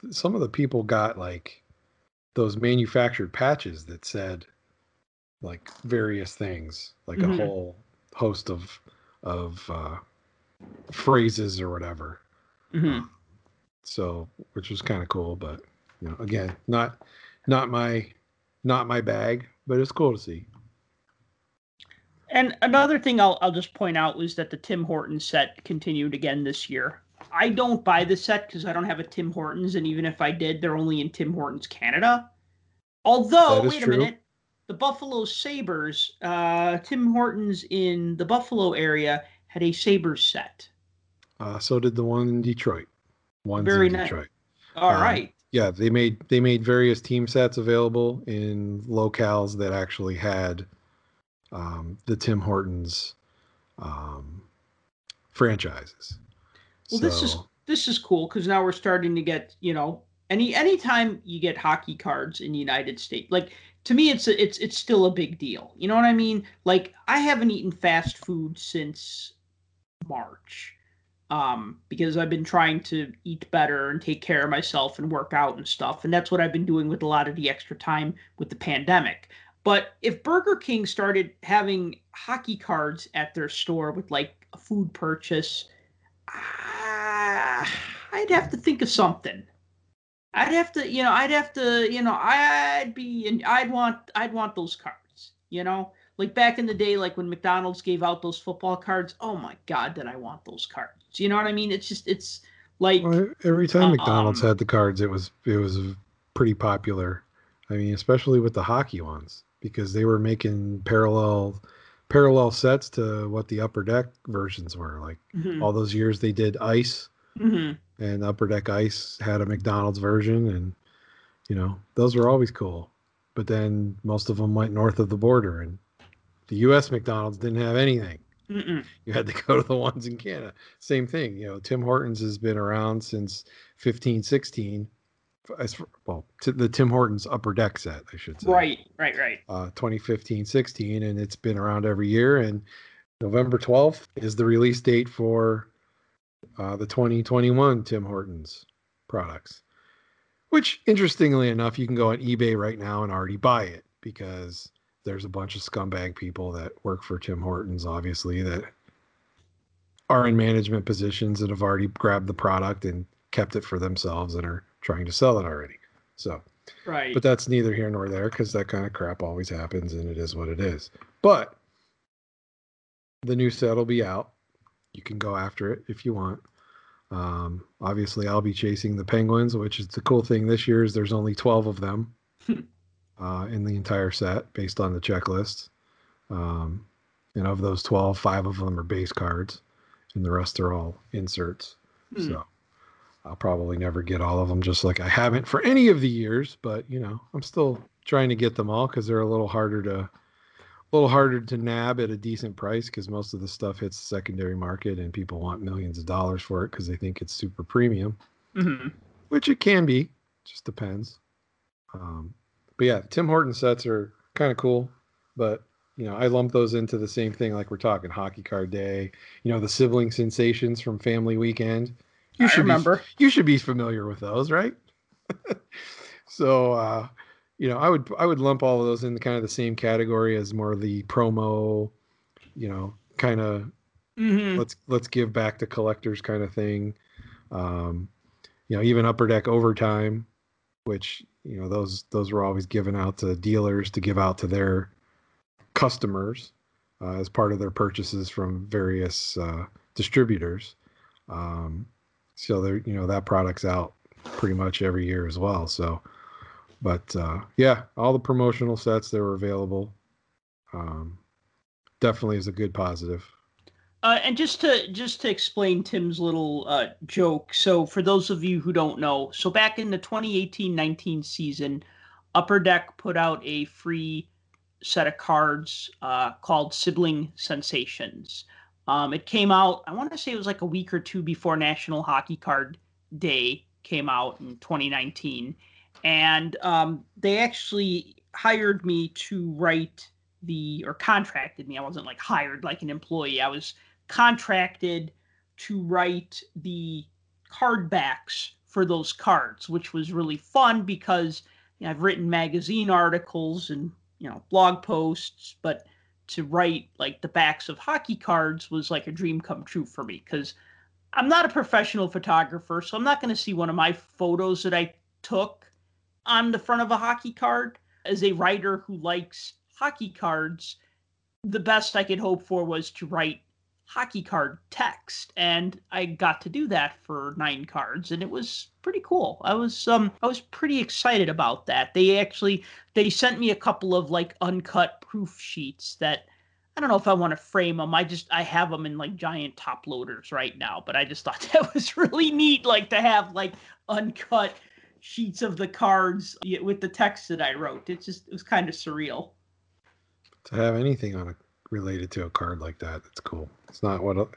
some of the people got like those manufactured patches that said like various things, like Mhm. a whole host of of uh, phrases or whatever. Mhm. So, which was kind of cool, but you know, again, not not my not my bag, but it's cool to see. And another thing I'll I'll just point out was that the Tim Hortons set continued again this year. I don't buy the set because I don't have a Tim Hortons, and even if I did, they're only in Tim Hortons Canada. Although, wait a true. minute, the Buffalo Sabres, uh, Tim Hortons in the Buffalo area had a Sabres set. Uh, so did the one in Detroit. One's Very in nice. Detroit. All Um, right. Yeah, they made they made various team sets available in locales that actually had um, the Tim Hortons um, franchises. Well, this is this is cool because now we're starting to get you know any anytime you get hockey cards in the United States, like to me, it's a, it's it's still a big deal. You know what I mean? Like I haven't eaten fast food since March um, because I've been trying to eat better and take care of myself and work out and stuff, and that's what I've been doing with a lot of the extra time with the pandemic. But if Burger King started having hockey cards at their store with like a food purchase Ah, I'd have to think of something. I'd have to, you know, I'd have to, you know, I'd be, and I'd want, I'd want those cards, you know, like back in the day, like when McDonald's gave out those football cards. Oh my God, did I want those cards? You know what I mean? It's just, it's like, Well, every time McDonald's Um, had the cards, it was it was pretty popular. I mean, especially with the hockey ones. because they were making parallel parallel sets to what the upper deck versions were. Like Mhm. all those years they did ice Mhm. and upper deck ice had a McDonald's version and you know, those were always cool. But then most of them went north of the border and the US McDonald's didn't have anything. Mm-mm. You had to go to the ones in Canada. Same thing, you know, Tim Hortons has been around since 15 16 as for, well, to the Tim Hortons upper deck set, I should say Right, right, right. uh, 2015 16 and it's been around every year and november 12th is the release date for uh, the 2021 tim hortons products which interestingly enough you can go on ebay right now and already buy it because there's a bunch of scumbag people that work for tim hortons obviously that are in management positions that have already grabbed the product and kept it for themselves and are trying to sell it already so Right. but that's neither here nor there because that kind of crap always happens and it is what it is. But the new set will be out. You can go after it if you want. Um, obviously, I'll be chasing the penguins, which is the cool thing this year is there's only 12 of them uh, in the entire set based on the checklist. Um, and of those 12, five of them are base cards, and the rest are all inserts. Hmm. So I'll probably never get all of them, just like I haven't for any of the years. But you know, I'm still trying to get them all because they're a little harder to, a little harder to nab at a decent price because most of the stuff hits the secondary market and people want millions of dollars for it because they think it's super premium, Mhm. which it can be. Just depends. Um, but yeah, Tim Horton sets are kind of cool, but you know, I lump those into the same thing. Like we're talking hockey card day. You know, the sibling sensations from Family Weekend. You I should be remember. you should be familiar with those, right? so, uh, you know, I would I would lump all of those in the kind of the same category as more the promo, you know, kind of Mhm. let's let's give back to collectors kind of thing. Um, you know, even upper deck overtime, which you know those those were always given out to dealers to give out to their customers uh, as part of their purchases from various uh, distributors. Um, so they're you know, that product's out pretty much every year as well. So, but uh, yeah, all the promotional sets that were available um, definitely is a good positive. Uh, and just to just to explain Tim's little uh, joke, so for those of you who don't know, so back in the 2018-19 season, Upper Deck put out a free set of cards uh, called Sibling Sensations. Um, it came out, I want to say it was like a week or two before National Hockey Card Day came out in 2019, and um, they actually hired me to write the or contracted me. I wasn't like hired like an employee. I was contracted to write the card backs for those cards, which was really fun because you know, I've written magazine articles and you know blog posts, but to write like the backs of hockey cards was like a dream come true for me because I'm not a professional photographer, so I'm not going to see one of my photos that I took on the front of a hockey card. As a writer who likes hockey cards, the best I could hope for was to write hockey card text and I got to do that for nine cards and it was pretty cool. I was um I was pretty excited about that. They actually they sent me a couple of like uncut proof sheets that I don't know if I want to frame them. I just I have them in like giant top loaders right now, but I just thought that was really neat like to have like uncut sheets of the cards with the text that I wrote. It just it was kind of surreal. To have anything on a related to a card like that, that's cool. It's not what a,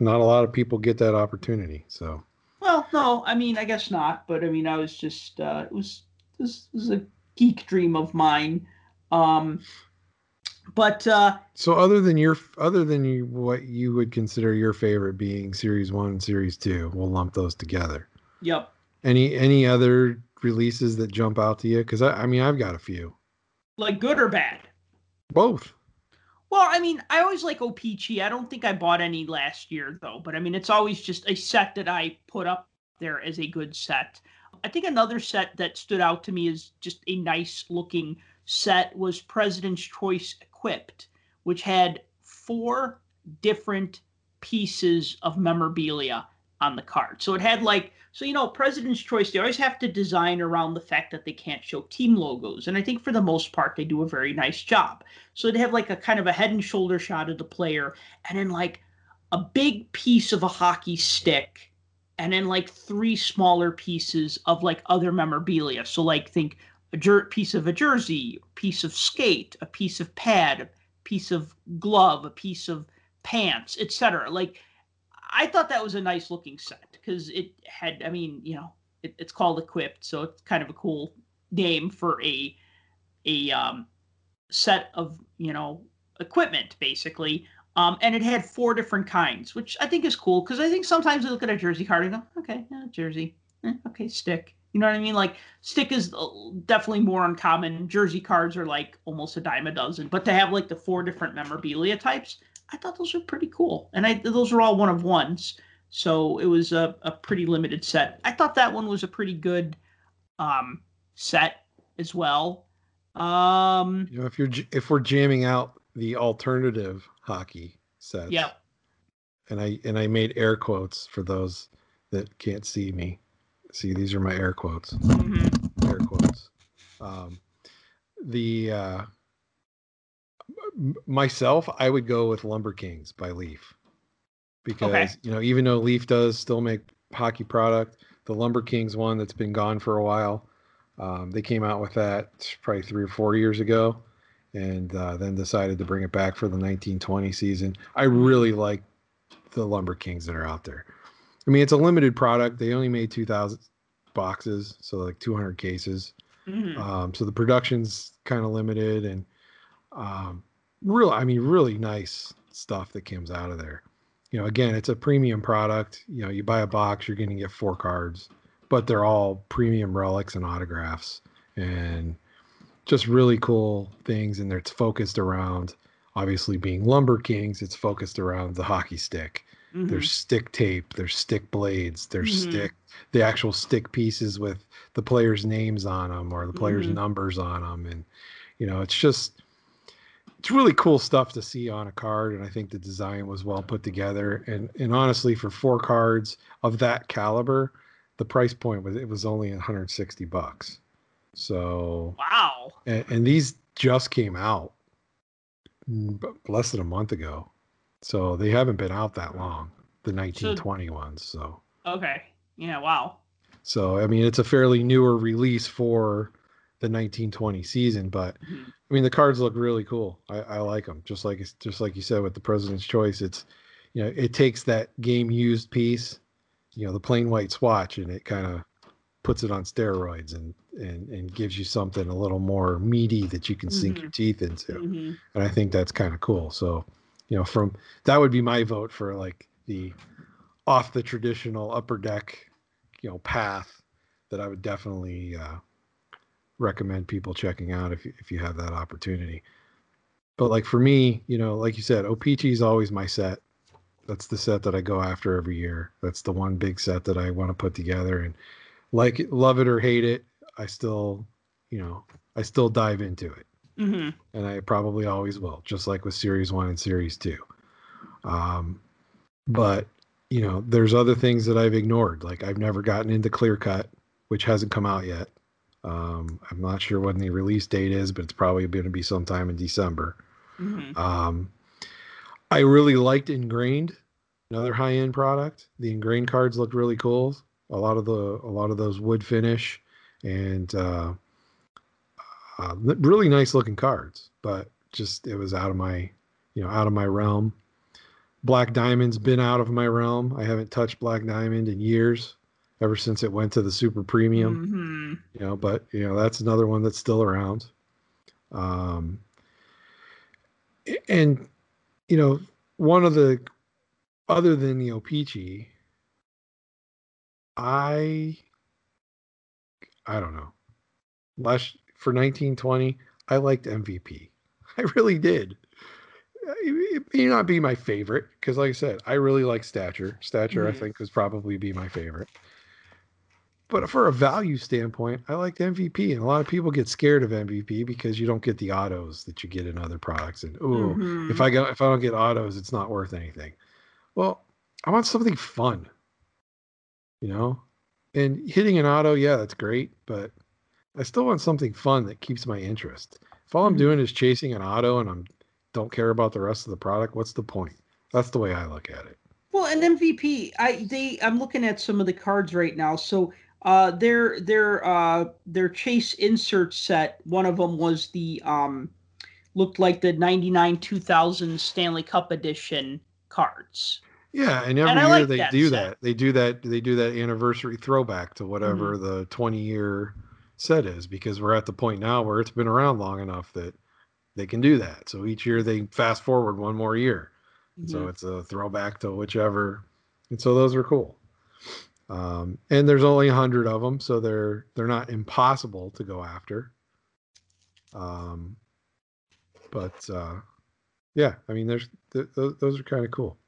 not a lot of people get that opportunity. So Well, no, I mean, I guess not. But I mean, I was just uh, it was this was a geek dream of mine. Um, but uh, So other than your other than you what you would consider your favorite being series 1 and series 2, we'll lump those together. yep. Any any other releases that jump out to you cuz I, I mean I've got a few. Like good or bad? Both. Well, I mean, I always like O-Pee-Chee. I don't think I bought any last year though, but I mean, it's always just a set that I put up there as a good set. I think another set that stood out to me as just a nice looking set was President's Choice Equipped, which had four different pieces of memorabilia on the card. So it had like so you know President's Choice. They always have to design around the fact that they can't show team logos, and I think for the most part they do a very nice job. So they have like a kind of a head and shoulder shot of the player, and then like a big piece of a hockey stick, and then like three smaller pieces of like other memorabilia. So like think a jer- piece of a jersey, piece of skate, a piece of pad, a piece of glove, a piece of pants, etc. Like I thought that was a nice looking set because it had, I mean, you know, it, it's called Equipped, so it's kind of a cool name for a a um, set of you know equipment basically. Um, and it had four different kinds, which I think is cool because I think sometimes you look at a jersey card and go, okay, yeah, jersey, eh, okay, stick. You know what I mean? Like stick is uh, definitely more uncommon. Jersey cards are like almost a dime a dozen, but to have like the four different memorabilia types, I thought those were pretty cool. And I those were all one of ones. So it was a, a pretty limited set. I thought that one was a pretty good um, set as well. Um, you know, if you're if we're jamming out the alternative hockey sets, yeah. And I and I made air quotes for those that can't see me. See, these are my air quotes. Mm-hmm. Air quotes. Um, the uh, myself, I would go with Lumber Kings by Leaf because okay. you know even though Leaf does still make hockey product, the Lumber Kings one that's been gone for a while, um, they came out with that probably three or four years ago, and uh, then decided to bring it back for the 1920 season. I really like the Lumber Kings that are out there. I mean, it's a limited product. They only made 2,000 boxes, so like 200 cases. Mm-hmm. Um, so the production's kind of limited, and um, real, I mean, really nice stuff that comes out of there. You know, again, it's a premium product. You know, you buy a box, you're going to get four cards, but they're all premium relics and autographs, and just really cool things. And it's focused around, obviously, being Lumber Kings. It's focused around the hockey stick. Mm-hmm. There's stick tape. There's stick blades. There's mm-hmm. stick, the actual stick pieces with the players' names on them or the players' mm-hmm. numbers on them, and you know, it's just it's really cool stuff to see on a card, and I think the design was well put together. And and honestly, for four cards of that caliber, the price point was it was only 160 bucks. So wow, and, and these just came out mm, less than a month ago, so they haven't been out that long. The 1920 so, ones, so okay, yeah, wow. So I mean, it's a fairly newer release for the 1920 season. But mm-hmm. I mean, the cards look really cool. I, I like them. Just like just like you said with the President's Choice, it's you know it takes that game used piece, you know, the plain white swatch, and it kind of puts it on steroids and and and gives you something a little more meaty that you can mm-hmm. sink your teeth into. Mm-hmm. And I think that's kind of cool. So, you know, from that would be my vote for like the off the traditional upper deck, you know, path that I would definitely uh, recommend people checking out if you, if you have that opportunity. But like for me, you know, like you said, O-Pee-Chee is always my set. That's the set that I go after every year. That's the one big set that I want to put together and like it, love it or hate it, I still, you know, I still dive into it. Mm-hmm. And I probably always will, just like with series one and series two. Um, but you know, there's other things that I've ignored. Like I've never gotten into clear cut, which hasn't come out yet. Um, I'm not sure when the release date is, but it's probably going to be sometime in December. Mm-hmm. Um, I really liked Ingrained, another high end product. The Ingrained cards looked really cool. A lot of the a lot of those wood finish and uh, uh, really nice looking cards, but just it was out of my you know out of my realm. Black Diamond's been out of my realm. I haven't touched Black Diamond in years ever since it went to the super premium. Mm-hmm. You know, but you know that's another one that's still around. Um, and you know, one of the other than the O-Pee-Chee, I I don't know. Last for 1920, I liked MVP. I really did. It may not be my favorite because, like I said, I really like Stature. Stature, mm-hmm. I think, would probably be my favorite but for a value standpoint, I like MVP, and a lot of people get scared of MVP because you don't get the autos that you get in other products. And oh, mm-hmm. if I go if I don't get autos, it's not worth anything. Well, I want something fun. You know, and hitting an auto, yeah, that's great, but I still want something fun that keeps my interest. If all I'm Mhm. doing is chasing an auto and I'm don't care about the rest of the product, what's the point? That's the way I look at it. Well, an MVP, I they I'm looking at some of the cards right now. So uh their their uh their chase insert set, one of them was the um looked like the 99 2000 Stanley Cup edition cards. Yeah, and every And year like they that do set. Mm-hmm. that. They do that. They do that anniversary throwback to whatever the 20 year set is because we're at the point now where it's been around long enough that they can do that. So each year they fast forward one more year. So Mhm. it's a throwback to whichever. And so those are cool. Um, and there's only a hundred of them, so they're they're not impossible to go after. Um, but uh, yeah, I mean, there's th- th- those are kind of cool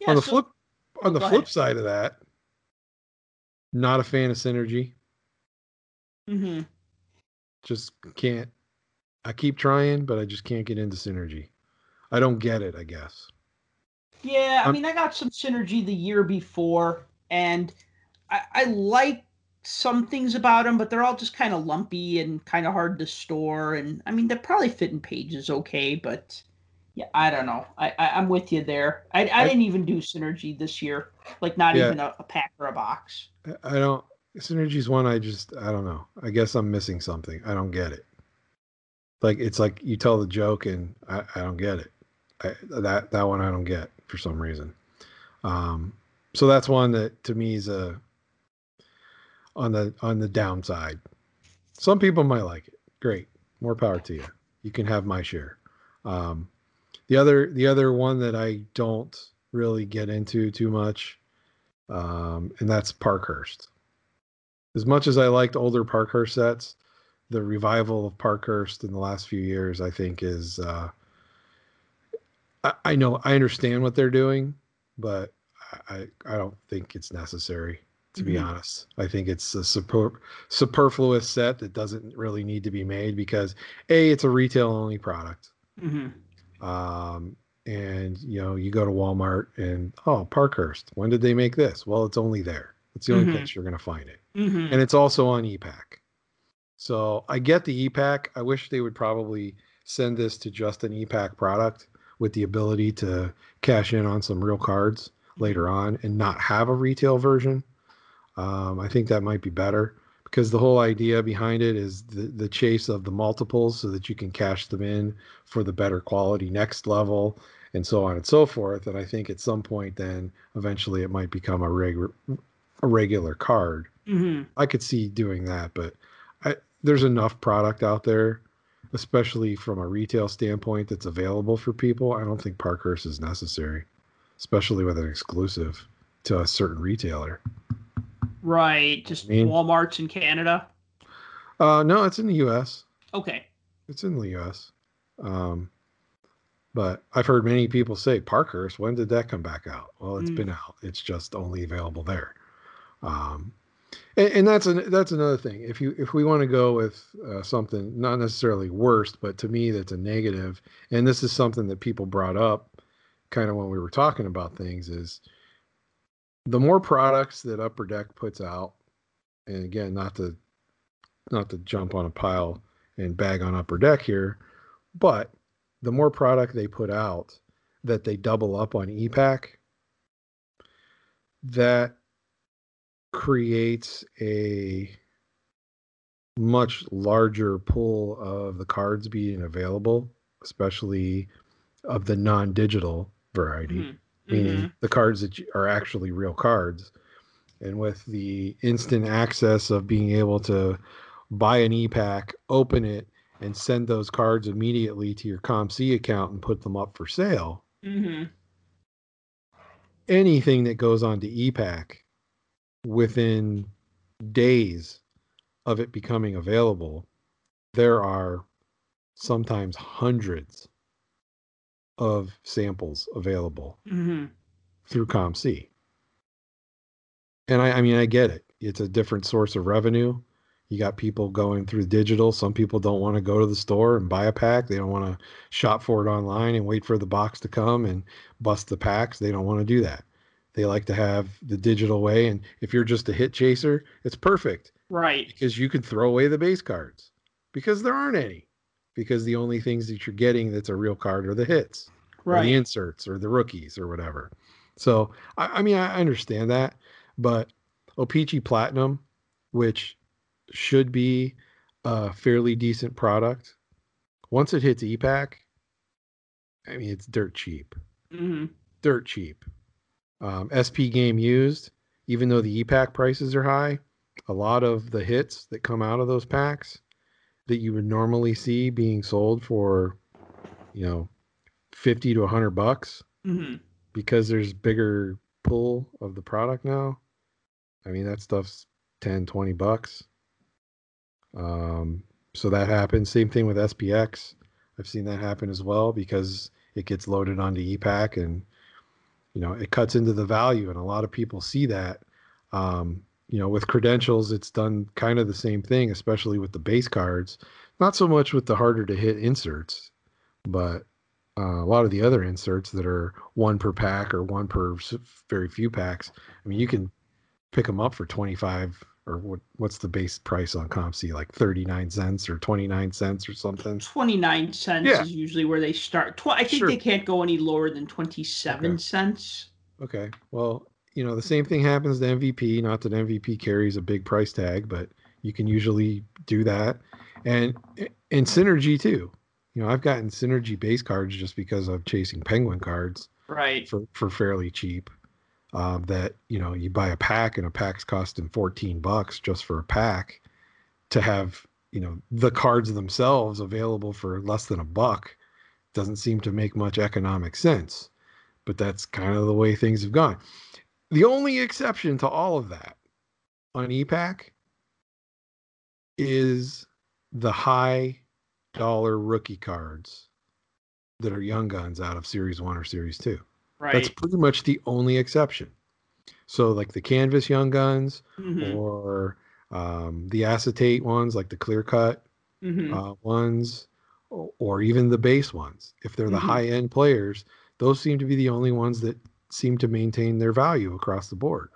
Yeah, on the so- flip on the flip ahead. side of that not a fan of synergy Mm-hmm. just can't i keep trying but i just can't get into synergy i don't get it i guess Yeah, I mean, I got some synergy the year before, and I, I like some things about them, but they're all just kind of lumpy and kind of hard to store. And I mean, they're probably fit in pages okay, but yeah, I don't know. I, I I'm with you there. I, I I- didn't even do synergy this year, like not Yeah. even a, a pack or a box. I- i don't synergy's one i just i don't know i guess i'm missing something i don't get it like it's like you tell the joke and i, I don't get it I, that that one i don't get for some reason um so that's one that to me is a on the on the downside. Some people might like it. Great. More power to you. You can have my share. Um the other the other one that i don't really get into too much um and that's parkhurst. As much as i liked older parkhurst sets the revival of parkhurst in the last few years i think is uh i, I know i understand what they're doing but i i don't think it's necessary to be Mhm. honest. I think it's a super, superfluous set that doesn't really need to be made because a it's a retail only product. Hmm um, and you know you go to walmart and oh parkhurst when did they make this? Well it's only there. It's the only Mhm. place you're going to find it. Hmm and it's also on ePack so i get the ePack i wish they would probably send this to just an ePack product with the ability to cash in on some real cards later on and not have a retail version um, i think that might be better because the whole idea behind it is the, the chase of the multiples so that you can cash them in for the better quality next level and so on and so forth. And i think at some point then eventually it might become a regular a regular card. Hmm I could see doing that, but I, there's enough product out there, especially from a retail standpoint, that's available for people. I don't think Parkhurst is necessary, especially with an exclusive to a certain retailer. Right, just mean- Walmart's in Canada. Uh, no, it's in the U.S. Okay. It's in the U.S. Um, but I've heard many people say Parker's. When did that come back out? Well, it's Mm. been out. It's just only available there. Um, and, and that's an, that's another thing. If you if we want to go with uh, something not necessarily worst, but to me that's a negative, and this is something that people brought up, kind of when we were talking about things, is the more products that Upper Deck puts out, and again, not to not to jump on a pile and bag on Upper Deck here, but the more product they put out that they double up on ePack, that creates a much larger pool of the cards being available, especially of the non-digital variety Mhm. meaning Mhm. the cards that are actually real cards. And with the instant access of being able to buy an ePack, open it, and send those cards immediately to your COMC account and put them up for sale, Mhm. anything that goes on to ePack within days of it becoming available, there are sometimes hundreds of samples available Mhm. through COMC. And I, I mean, I get it. It's a different source of revenue. You got people going through digital. Some people don't want to go to the store and buy a pack. They don't want to shop for it online and wait for the box to come and bust the packs. They don't want to do that. They like to have the digital way. And if you're just a hit chaser, it's perfect Right. because you can throw away the base cards because there aren't any. Because the only things that you're getting that's a real card are the hits, or the inserts, or the rookies, or whatever. So, I, I mean, I understand that, but O-Pee-Chee Platinum, which should be a fairly decent product, once it hits ePack, I mean, it's dirt cheap hmm dirt cheap. Um, SP game used, even though the ePack prices are high, a lot of the hits that come out of those packs that you would normally see being sold for, you know, 50 to 100 bucks hmm because there's bigger pull of the product now. I mean, that stuff's 10, 20 bucks. Um, so that happens. Same thing with SPX. I've seen that happen as well because it gets loaded onto ePack and you know it cuts into the value, and a lot of people see that. Um, you know, with credentials, it's done kind of the same thing, especially with the base cards. Not so much with the harder to hit inserts, but uh, a lot of the other inserts that are one per pack or one per very few packs. I mean, you can pick them up for 25 or what what's the base price on COMC like 39 cents or 29 cents or something. 29 cents Yeah. is usually where they start. Tw- I think Sure. they can't go any lower than 27 Okay. cents. Okay. Well, you know, the same thing happens to MVP. Not that MVP carries a big price tag, but you can usually do that. And and Synergy too. You know, I've gotten Synergy base cards just because of chasing Penguin cards Right. for, for fairly cheap. Um, that, you know, you buy a pack and a pack's costing 14 bucks just for a pack to have, you know, the cards themselves available for less than a buck doesn't seem to make much economic sense. But that's kind of the way things have gone. The only exception to all of that on ePack is the high dollar rookie cards that are young guns out of series one or series two. Right. That's pretty much the only exception. So, like the canvas young guns Mhm, or um, the acetate ones, like the clear cut mhm. uh, ones, or, or even the base ones, if they're the Mhm. high end players, those seem to be the only ones that seem to maintain their value across the board.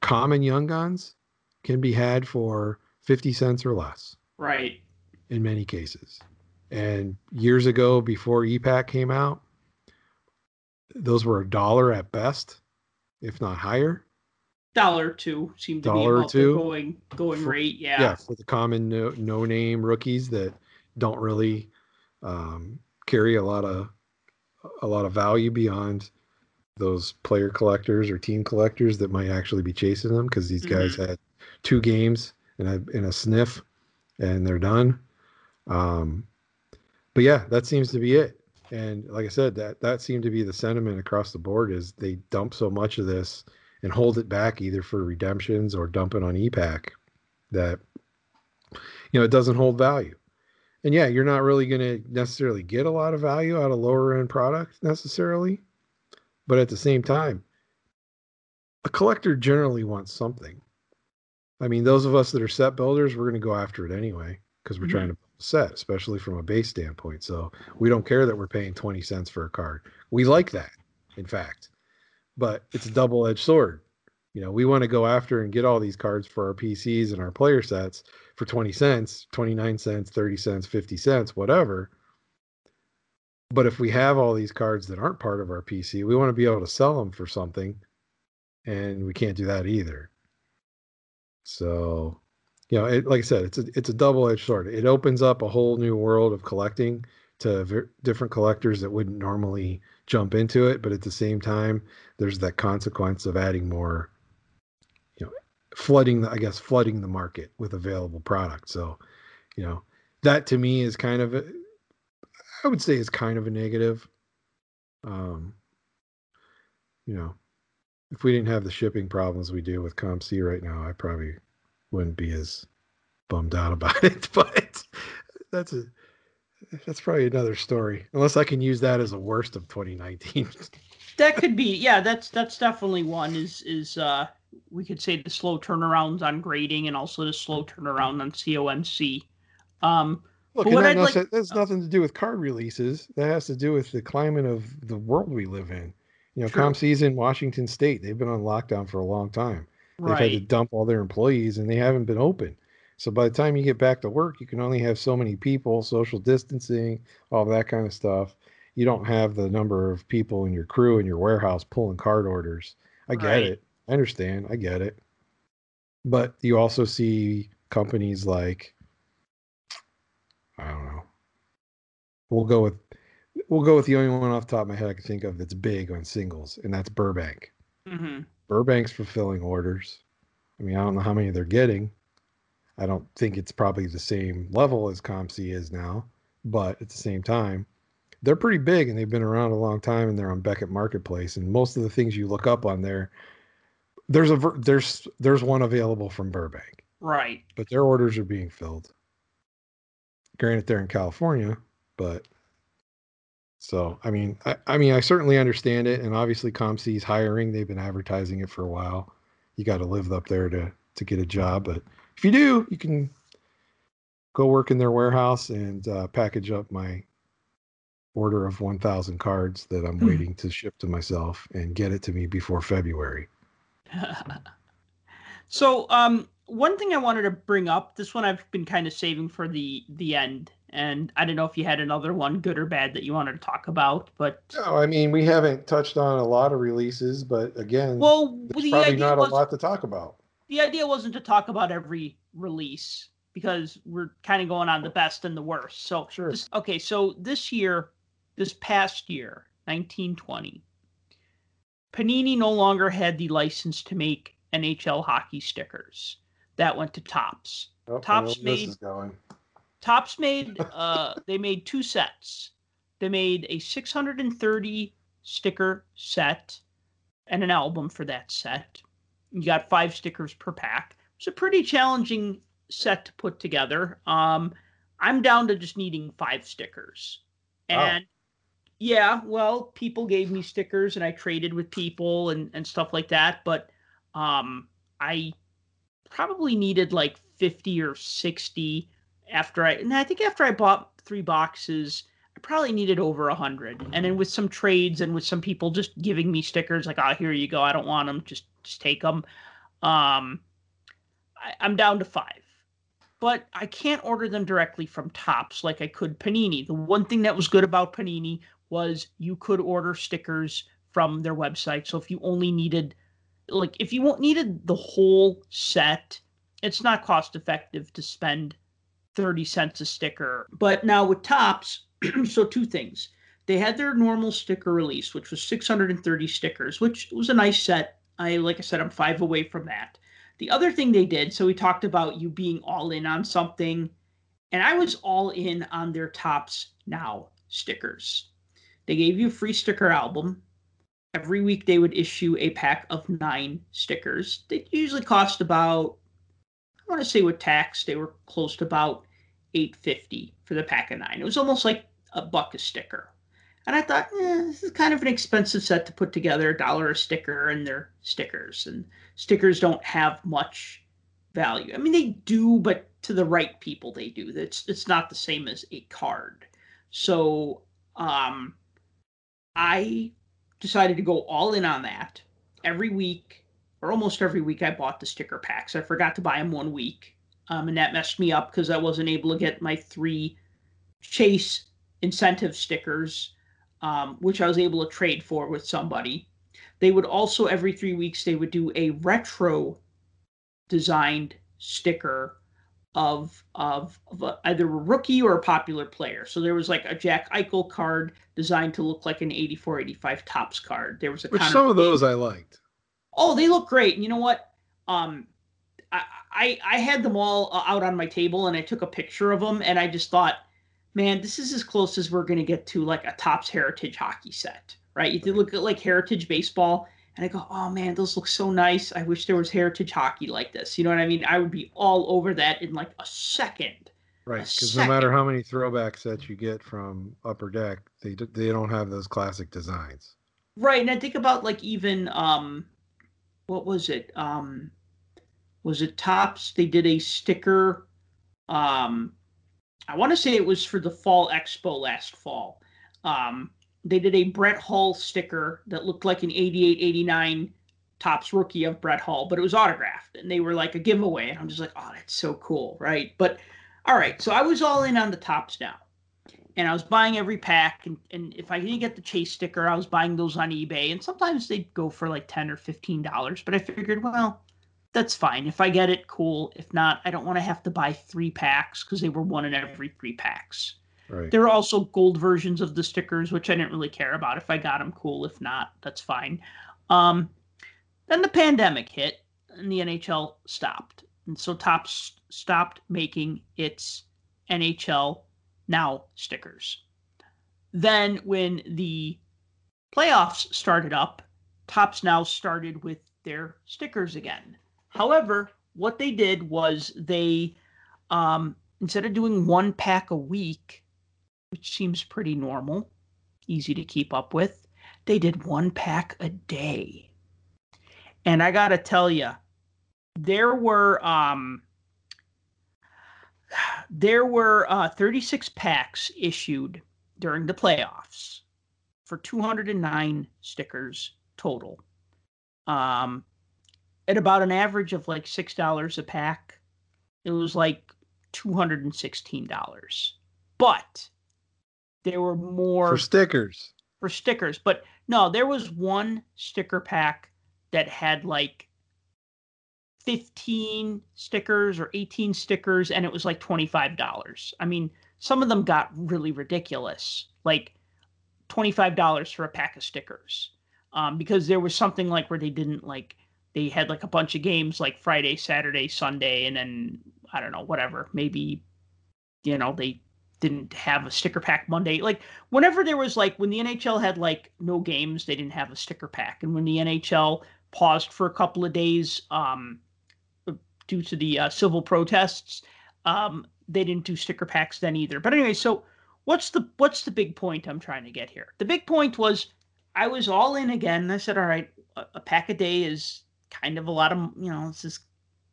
Common young guns can be had for 50 cents or less Right. in many cases. And years ago, before ePack came out, those were a dollar at best, if not higher. Dollar two seemed to be Dollar or the two? going going For- rate. Yeah. yeah, for the common no, no name rookies that don't really um, carry a lot of a lot of value beyond those player collectors or team collectors that might actually be chasing them because these guys had two games and a in a sniff and they're done. Um, but yeah, that seems to be it. And like I said, that that seemed to be the sentiment across the board is they dump so much of this and hold it back either for redemptions or dump it on ePack that you know it doesn't hold value. And yeah, you're not really going to necessarily get a lot of value out of lower end product necessarily, but at the same time, a collector generally wants something. I mean, those of us that are set builders, we're going to go after it anyway because we're Mhm. trying to set, especially from a base standpoint. So we don't care that we're paying 20 cents for a card. We like that, in fact, but it's a double edged sword. You know, we want to go after and get all these cards for our PCs and our player sets for 20 cents, 29 cents, 30 cents, 50 cents, whatever. But if we have all these cards that aren't part of our PC, we want to be able to sell them for something. And we can't do that either. So, you know, it, like I said, it's a it's a double edged sword. It opens up a whole new world of collecting to different collectors that wouldn't normally jump into it, but at the same time, there's that consequence of adding more, you know, flooding the I guess flooding the market with available product. So, you know, that to me is kind of I would say is kind of a negative. Um, you know, if we didn't have the shipping problems we do with COMC right now, I probably wouldn't be as bummed out about it. But that's a that's probably another story. Unless I can use that as a worst of 2019. that could be yeah that's that's definitely one is is uh we could say the slow turnarounds on grading and also the slow turnaround on COMC um Look, that like- nothing- that's nothing to do with card releases. That has to do with the climate of the world we live in. You know, True. COMC's in Washington State. They've been on lockdown for a long time. They've had to dump all their employees and they haven't been open. So by the time you get back to work, you can only have so many people, social distancing, all that kind of stuff. You don't have the number of people in your crew in your warehouse pulling card orders. I get Right. it. I understand. I get it. But you also see companies like I don't know. We'll go with we'll go with the only one off the top of my head I can think of that's big on singles, and that's Burbank. hmm Burbank's fulfilling orders. I mean, I don't know how many they're getting. I don't think it's probably the same level as COMC is now, but at the same time, they're pretty big and they've been around a long time and they're on Beckett Marketplace. And most of the things you look up on there, there's a there's there's one available from Burbank, Right. but their orders are being filled. Granted, they're in California, but so I mean, I, I mean, I certainly understand it, and obviously, COMC's hiring. They've been advertising it for a while. You got to live up there to to get a job, but if you do, you can go work in their warehouse and uh, package up my order of 1,000 cards that I'm Hmm. waiting to ship to myself and get it to me before February. so, um, one thing I wanted to bring up, this one I've been kind of saving for the the end, and I don't know if you had another one, good or bad, that you wanted to talk about, but No, I mean we haven't touched on a lot of releases, but again, well, there's the probably idea not was a lot to talk about. the idea wasn't to talk about every release because we're kind of going on the best and the worst. So Sure. this- okay, so this year, this past year, 1920, Panini no longer had the license to make NHL hockey stickers. That went to Topps. Oh, I Topps know this made-. Topps made uh they made two sets. They made a 630 sticker set and an album for that set. You got five stickers per pack. It's a pretty challenging set to put together. Um I'm down to just needing five stickers. And yeah, well, people gave me stickers and I traded with people and and stuff like that, but um I probably needed like 50 or 60 after I and I think after I bought three boxes, I probably needed over a hundred. And then with some trades and with some people just giving me stickers like, "Oh, here you go. I don't want them. Just just take them." Um, I, I'm down to five, but I can't order them directly from Topps like I could Panini. The one thing that was good about Panini was you could order stickers from their website. So if you only needed like if you needed the whole set, it's not cost effective to spend 30 cents a sticker. But now with Topps, so two things. They had their normal sticker release, which was 630 stickers, which was a nice set. I like I said, I'm five away from that. The other thing they did, so we talked about you being all in on something, and I was all in on their Topps Now stickers. They gave you a free sticker album. Every week they would issue a pack of nine stickers. They usually cost about I want to say with tax, they were close to about 850 for the pack of nine. It was almost like a buck a sticker. And I thought, eh, this is kind of an expensive set to put together, a dollar a sticker, and they're stickers. And stickers don't have much value. I mean, they do, but to the right people, they do. It's it's not the same as a card. So um, I decided to go all in on that. Every week, or almost every week, I bought the sticker packs. I forgot to buy them one week, um, and that messed me up because I wasn't able to get my three chase incentive stickers, um, which I was able to trade for with somebody. They would also every three weeks they would do a retro designed sticker of of, of a, either a rookie or a popular player. So there was like a Jack Eichel card designed to look like an 84 85 Topps card. There was a Which Connor some of those I liked. Oh, they look great. And you know what? Um, I, I I had them all uh, out on my table, and I took a picture of them, and I just thought, man, this is as close as we're gonna get to like a Topps Heritage hockey set, right? You look at like Heritage baseball, and I go, oh man, those look so nice. I wish there was Heritage hockey like this. You know what I mean? I would be all over that in like a second. Right, because no matter how many throwbacks that you get from Upper Deck, they they don't have those classic designs. Right, and I think about like even um, what was it? Um, was it Topps? They did a sticker. Um, I want to say it was for the Fall Expo last fall. Um, they did a Brett Hull sticker that looked like an 88 89 Topps rookie of Brett Hull, but it was autographed and they were like a giveaway. And I'm just like, oh, that's so cool, right? But all right, so I was all in on the Topps now. And I was buying every pack, and, and if I didn't get the chase sticker, I was buying those on eBay. And sometimes they'd go for like 10 or $15. But I figured, well, that's fine. If I get it, cool. If not, I don't want to have to buy three packs because they were one in every three packs. Right. There are also gold versions of the stickers, which I didn't really care about. If I got them, cool. If not, that's fine. Um, then the pandemic hit and the NHL stopped. And so Topps stopped making its NHL Now stickers. Then when the playoffs started up, Topps Now started with their stickers again. However, what they did was they, um, instead of doing one pack a week, which seems pretty normal, easy to keep up with, they did one pack a day. And I got to tell you, there were um, there were uh, 36 packs issued during the playoffs for 209 stickers total. Um, at about an average of like six dollars a pack, it was like two hundred and sixteen dollars. But there were more For stickers. for stickers. But no, there was one sticker pack that had like 15 stickers or 18 stickers and it was like $25. I mean, some of them got really ridiculous, like $25 for a pack of stickers. Um, because there was something like where they didn't like they had like a bunch of games like Friday, Saturday, Sunday, and then I don't know, whatever. Maybe you know, they didn't have a sticker pack Monday. Like whenever there was like when the NHL had like no games, they didn't have a sticker pack. And when the NHL paused for a couple of days um due to the uh, civil protests, um they didn't do sticker packs then either. But anyway, so what's the what's the big point I'm trying to get here? The big point was I was all in again. I said, all right, a, a pack a day is kind of a lot of you know, it's just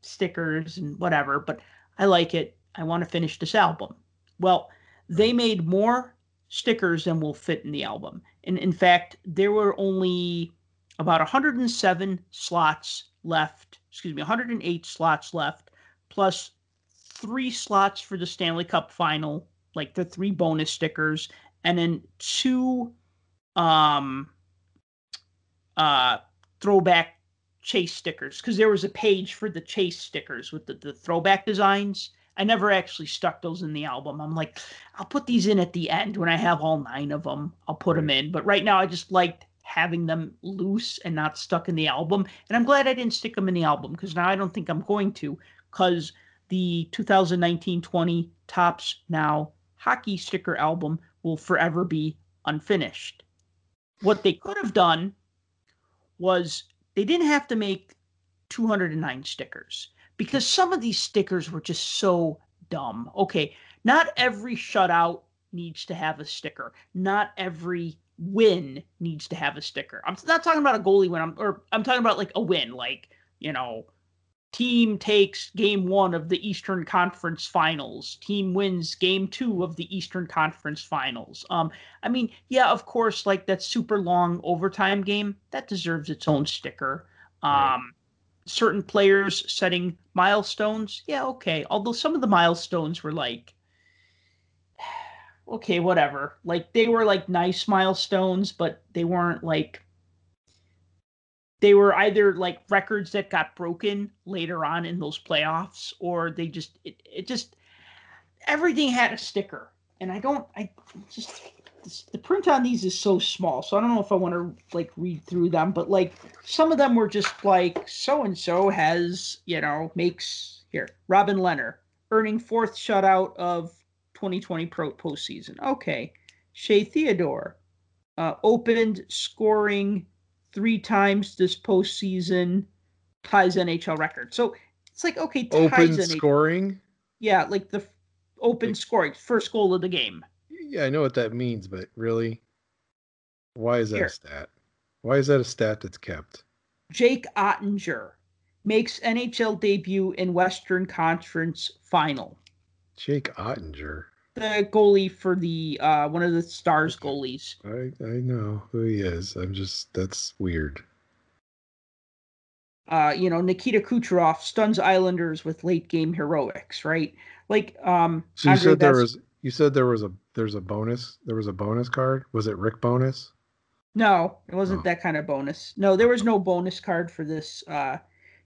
stickers and whatever, but I like it. I want to finish this album. Well, they made more stickers than will fit in the album. And in fact, there were only about 107 slots left, excuse me, 108 slots left, plus three slots for the Stanley Cup final, like the three bonus stickers, and then two um uh throwback chase stickers because there was a page for the chase stickers with the, the throwback designs i never actually stuck those in the album. I'm like i'll put these in at the end when i have all nine of them i'll put them in. But right now i just liked having them loose and not stuck in the album. And i'm glad i didn't stick them in the album because now i don't think i'm going to because the 2019-20 Topps now hockey sticker album will forever be unfinished. What they could have done was they didn't have to make 209 stickers because some of these stickers were just so dumb. Okay, not every shutout needs to have a sticker. Not every win needs to have a sticker. I'm not talking about a goalie win. I'm or I'm talking about like a win, like you know, team takes game one of the Eastern Conference Finals. Team wins game two of the Eastern Conference Finals. Um, I mean, yeah, of course, like that super long overtime game that deserves its own sticker. Um, Right. Certain players setting milestones, yeah, okay. Although some of the milestones were like, okay, whatever. Like they were like nice milestones, but they weren't like they were either like records that got broken later on in those playoffs or they just it, it just everything had a sticker and i don't i just the print on these is so small so i don't know if i want to like read through them but like some of them were just like so and so has you know makes here Robin Lehner earning fourth shutout of 2020 pro postseason okay Shea Theodore uh, opened scoring three times this postseason ties NHL record. So it's like okay, ties Open NHL. scoring. Yeah, like the open Like- scoring, first goal of the game. Yeah, I know what that means, but really, why is that Here. a stat? Why is that a stat that's kept? Jake Oettinger makes NHL debut in Western Conference Final. Jake Oettinger. the goalie for the uh, one of the Stars goalies. I I know who he is. I'm just that's weird. Uh, you know, Nikita Kucherov stuns Islanders with late game heroics, right? Like, um, so you Andre said there was you said there was a there's a bonus there was a bonus card. Was it Rick bonus? No, it wasn't oh. that kind of bonus. No, there was no bonus card for this. Uh,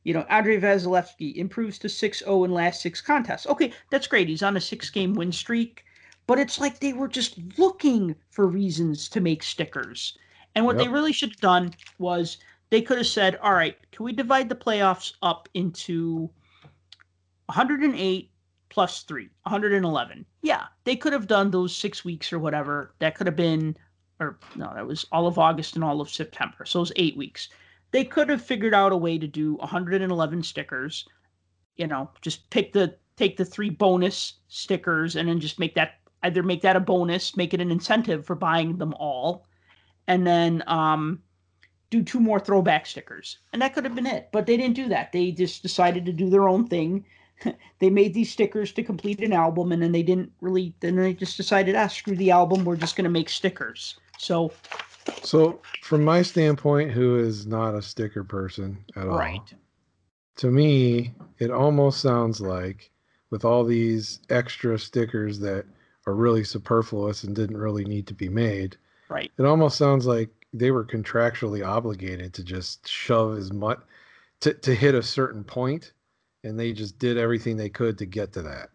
you know, Andrei Vasilevskiy improves to 6-0 in last six contests. Okay, that's great. He's on a six-game win streak, but it's like they were just looking for reasons to make stickers. And what yep. they really should have done was they could have said, "All right, can we divide the playoffs up into 108 plus 3, 111?" Yeah, they could have done those 6 weeks or whatever. That could have been or no, that was all of August and all of September. So it was 8 weeks they could have figured out a way to do 111 stickers. You know, just pick the take the three bonus stickers and then just make that either make that a bonus, make it an incentive for buying them all, and then um, do two more throwback stickers. And that could have been it. But they didn't do that. They just decided to do their own thing. they made these stickers to complete an album and then they didn't really then they just decided, ah, screw the album, we're just gonna make stickers. So so, from my standpoint, who is not a sticker person at all, right? To me, it almost sounds like with all these extra stickers that are really superfluous and didn't really need to be made. Right. It almost sounds like they were contractually obligated to just shove as much to, to hit a certain point and they just did everything they could to get to that.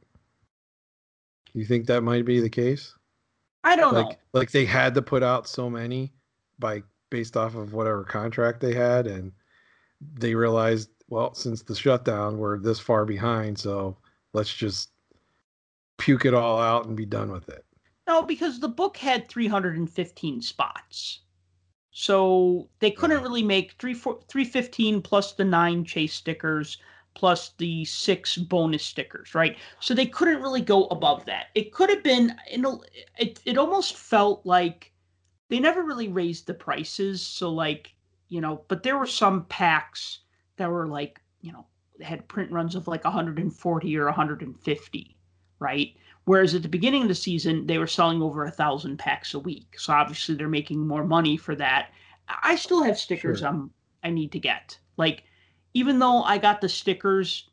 You think that might be the case? I don't like, know. Like they had to put out so many by based off of whatever contract they had, and they realized, well, since the shutdown, we're this far behind, so let's just puke it all out and be done with it. No, because the book had 315 spots. So they couldn't really make 3, 4, 315 plus the nine chase stickers plus the six bonus stickers, right? So they couldn't really go above that. It could have been, you know, it, it almost felt like they never really raised the prices. So, like, you know, but there were some packs that were like, you know, had print runs of like 140 or 150, right? Whereas at the beginning of the season, they were selling over a thousand packs a week. So obviously they're making more money for that. I still have stickers sure. um I need to get. Like even though I got the stickers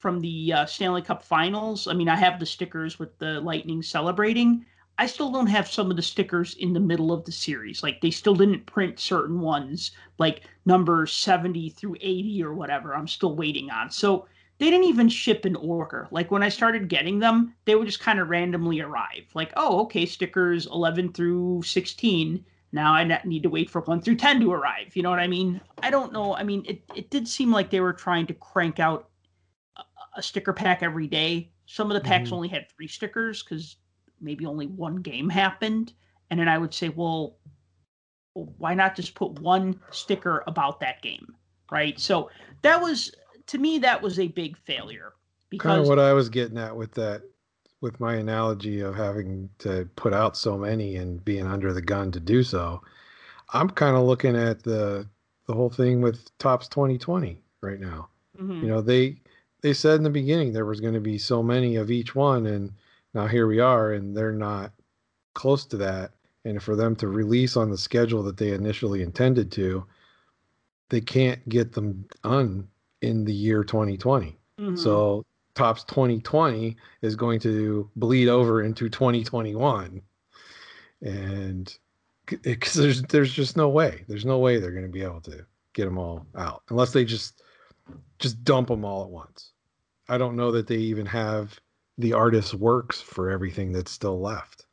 from the uh, Stanley Cup Finals, I mean, I have the stickers with the Lightning celebrating. I still don't have some of the stickers in the middle of the series. Like they still didn't print certain ones, like number 70 through 80 or whatever. I'm still waiting on. So they didn't even ship in order. Like when I started getting them, they would just kind of randomly arrive. Like, oh, okay, stickers 11 through 16 now I need to wait for one through 10 to arrive. You know what I mean? I don't know. I mean, it, it did seem like they were trying to crank out a, a sticker pack every day. Some of the packs mm-hmm. only had three stickers because maybe only one game happened. And then I would say, well, why not just put one sticker about that game? Right. So that was, to me, that was a big failure. Because, kind of what I was getting at with that with my analogy of having to put out so many and being under the gun to do so, I'm kind of looking at the the whole thing with Topps 2020 right now. Mm-hmm. You know, they they said in the beginning there was going to be so many of each one, and now here we are, and they're not close to that. And for them to release on the schedule that they initially intended to, they can't get them done in the year 2020. Mm-hmm. So Topps 2020 is going to bleed over into 2021 and because eh, there's there's just no way. There's no way they're going to be able to get them all out unless they just just dump them all at once. I don't know that they even have the artist's works for everything that's still left.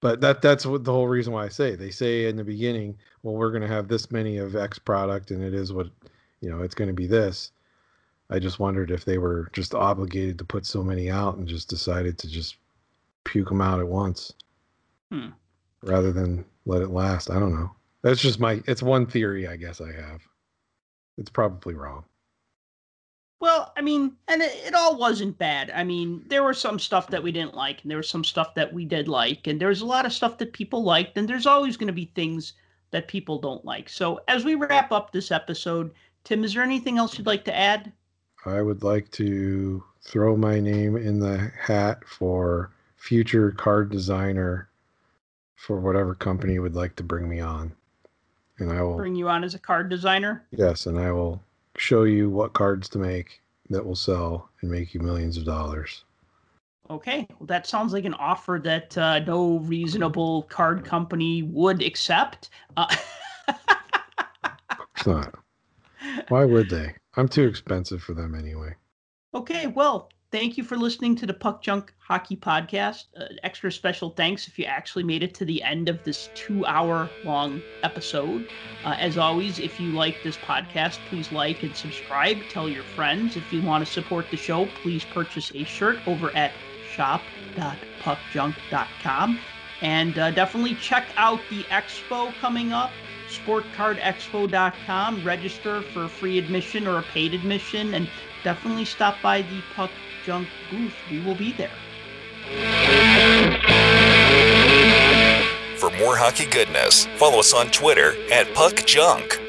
But that that's what the whole reason why i say they say in the beginning well we're going to have this many of x product and it is what you know it's going to be this I just wondered if they were just obligated to put so many out and just decided to just puke them out at once hmm. rather than let it last. I don't know. That's just my, it's one theory I guess I have. It's probably wrong. Well, I mean, and it, it, all wasn't bad. I mean, there were some stuff that we didn't like, and there was some stuff that we did like, and there's a lot of stuff that people liked, and there's always going to be things that people don't like. So, as we wrap up this episode, Tim, is there anything else you'd like to add? I would like to throw my name in the hat for future card designer for whatever company would like to bring me on. And I will bring you on as a card designer. Yes, and I will show you what cards to make that will sell and make you millions of dollars. Okay, well, that sounds like an offer that uh, no reasonable card company would accept. Uh- it's not. Why would they? I'm too expensive for them anyway. Okay, well, thank you for listening to the Puck Junk Hockey Podcast. Uh, extra special thanks if you actually made it to the end of this two hour long episode. Uh, as always, if you like this podcast, please like and subscribe. Tell your friends. If you want to support the show, please purchase a shirt over at shop.puckjunk.com. And uh, definitely check out the expo coming up sportcardexpo.com. Register for free admission or a paid admission, and definitely stop by the Puck Junk booth. We will be there. For more hockey goodness, follow us on Twitter at Puck Junk.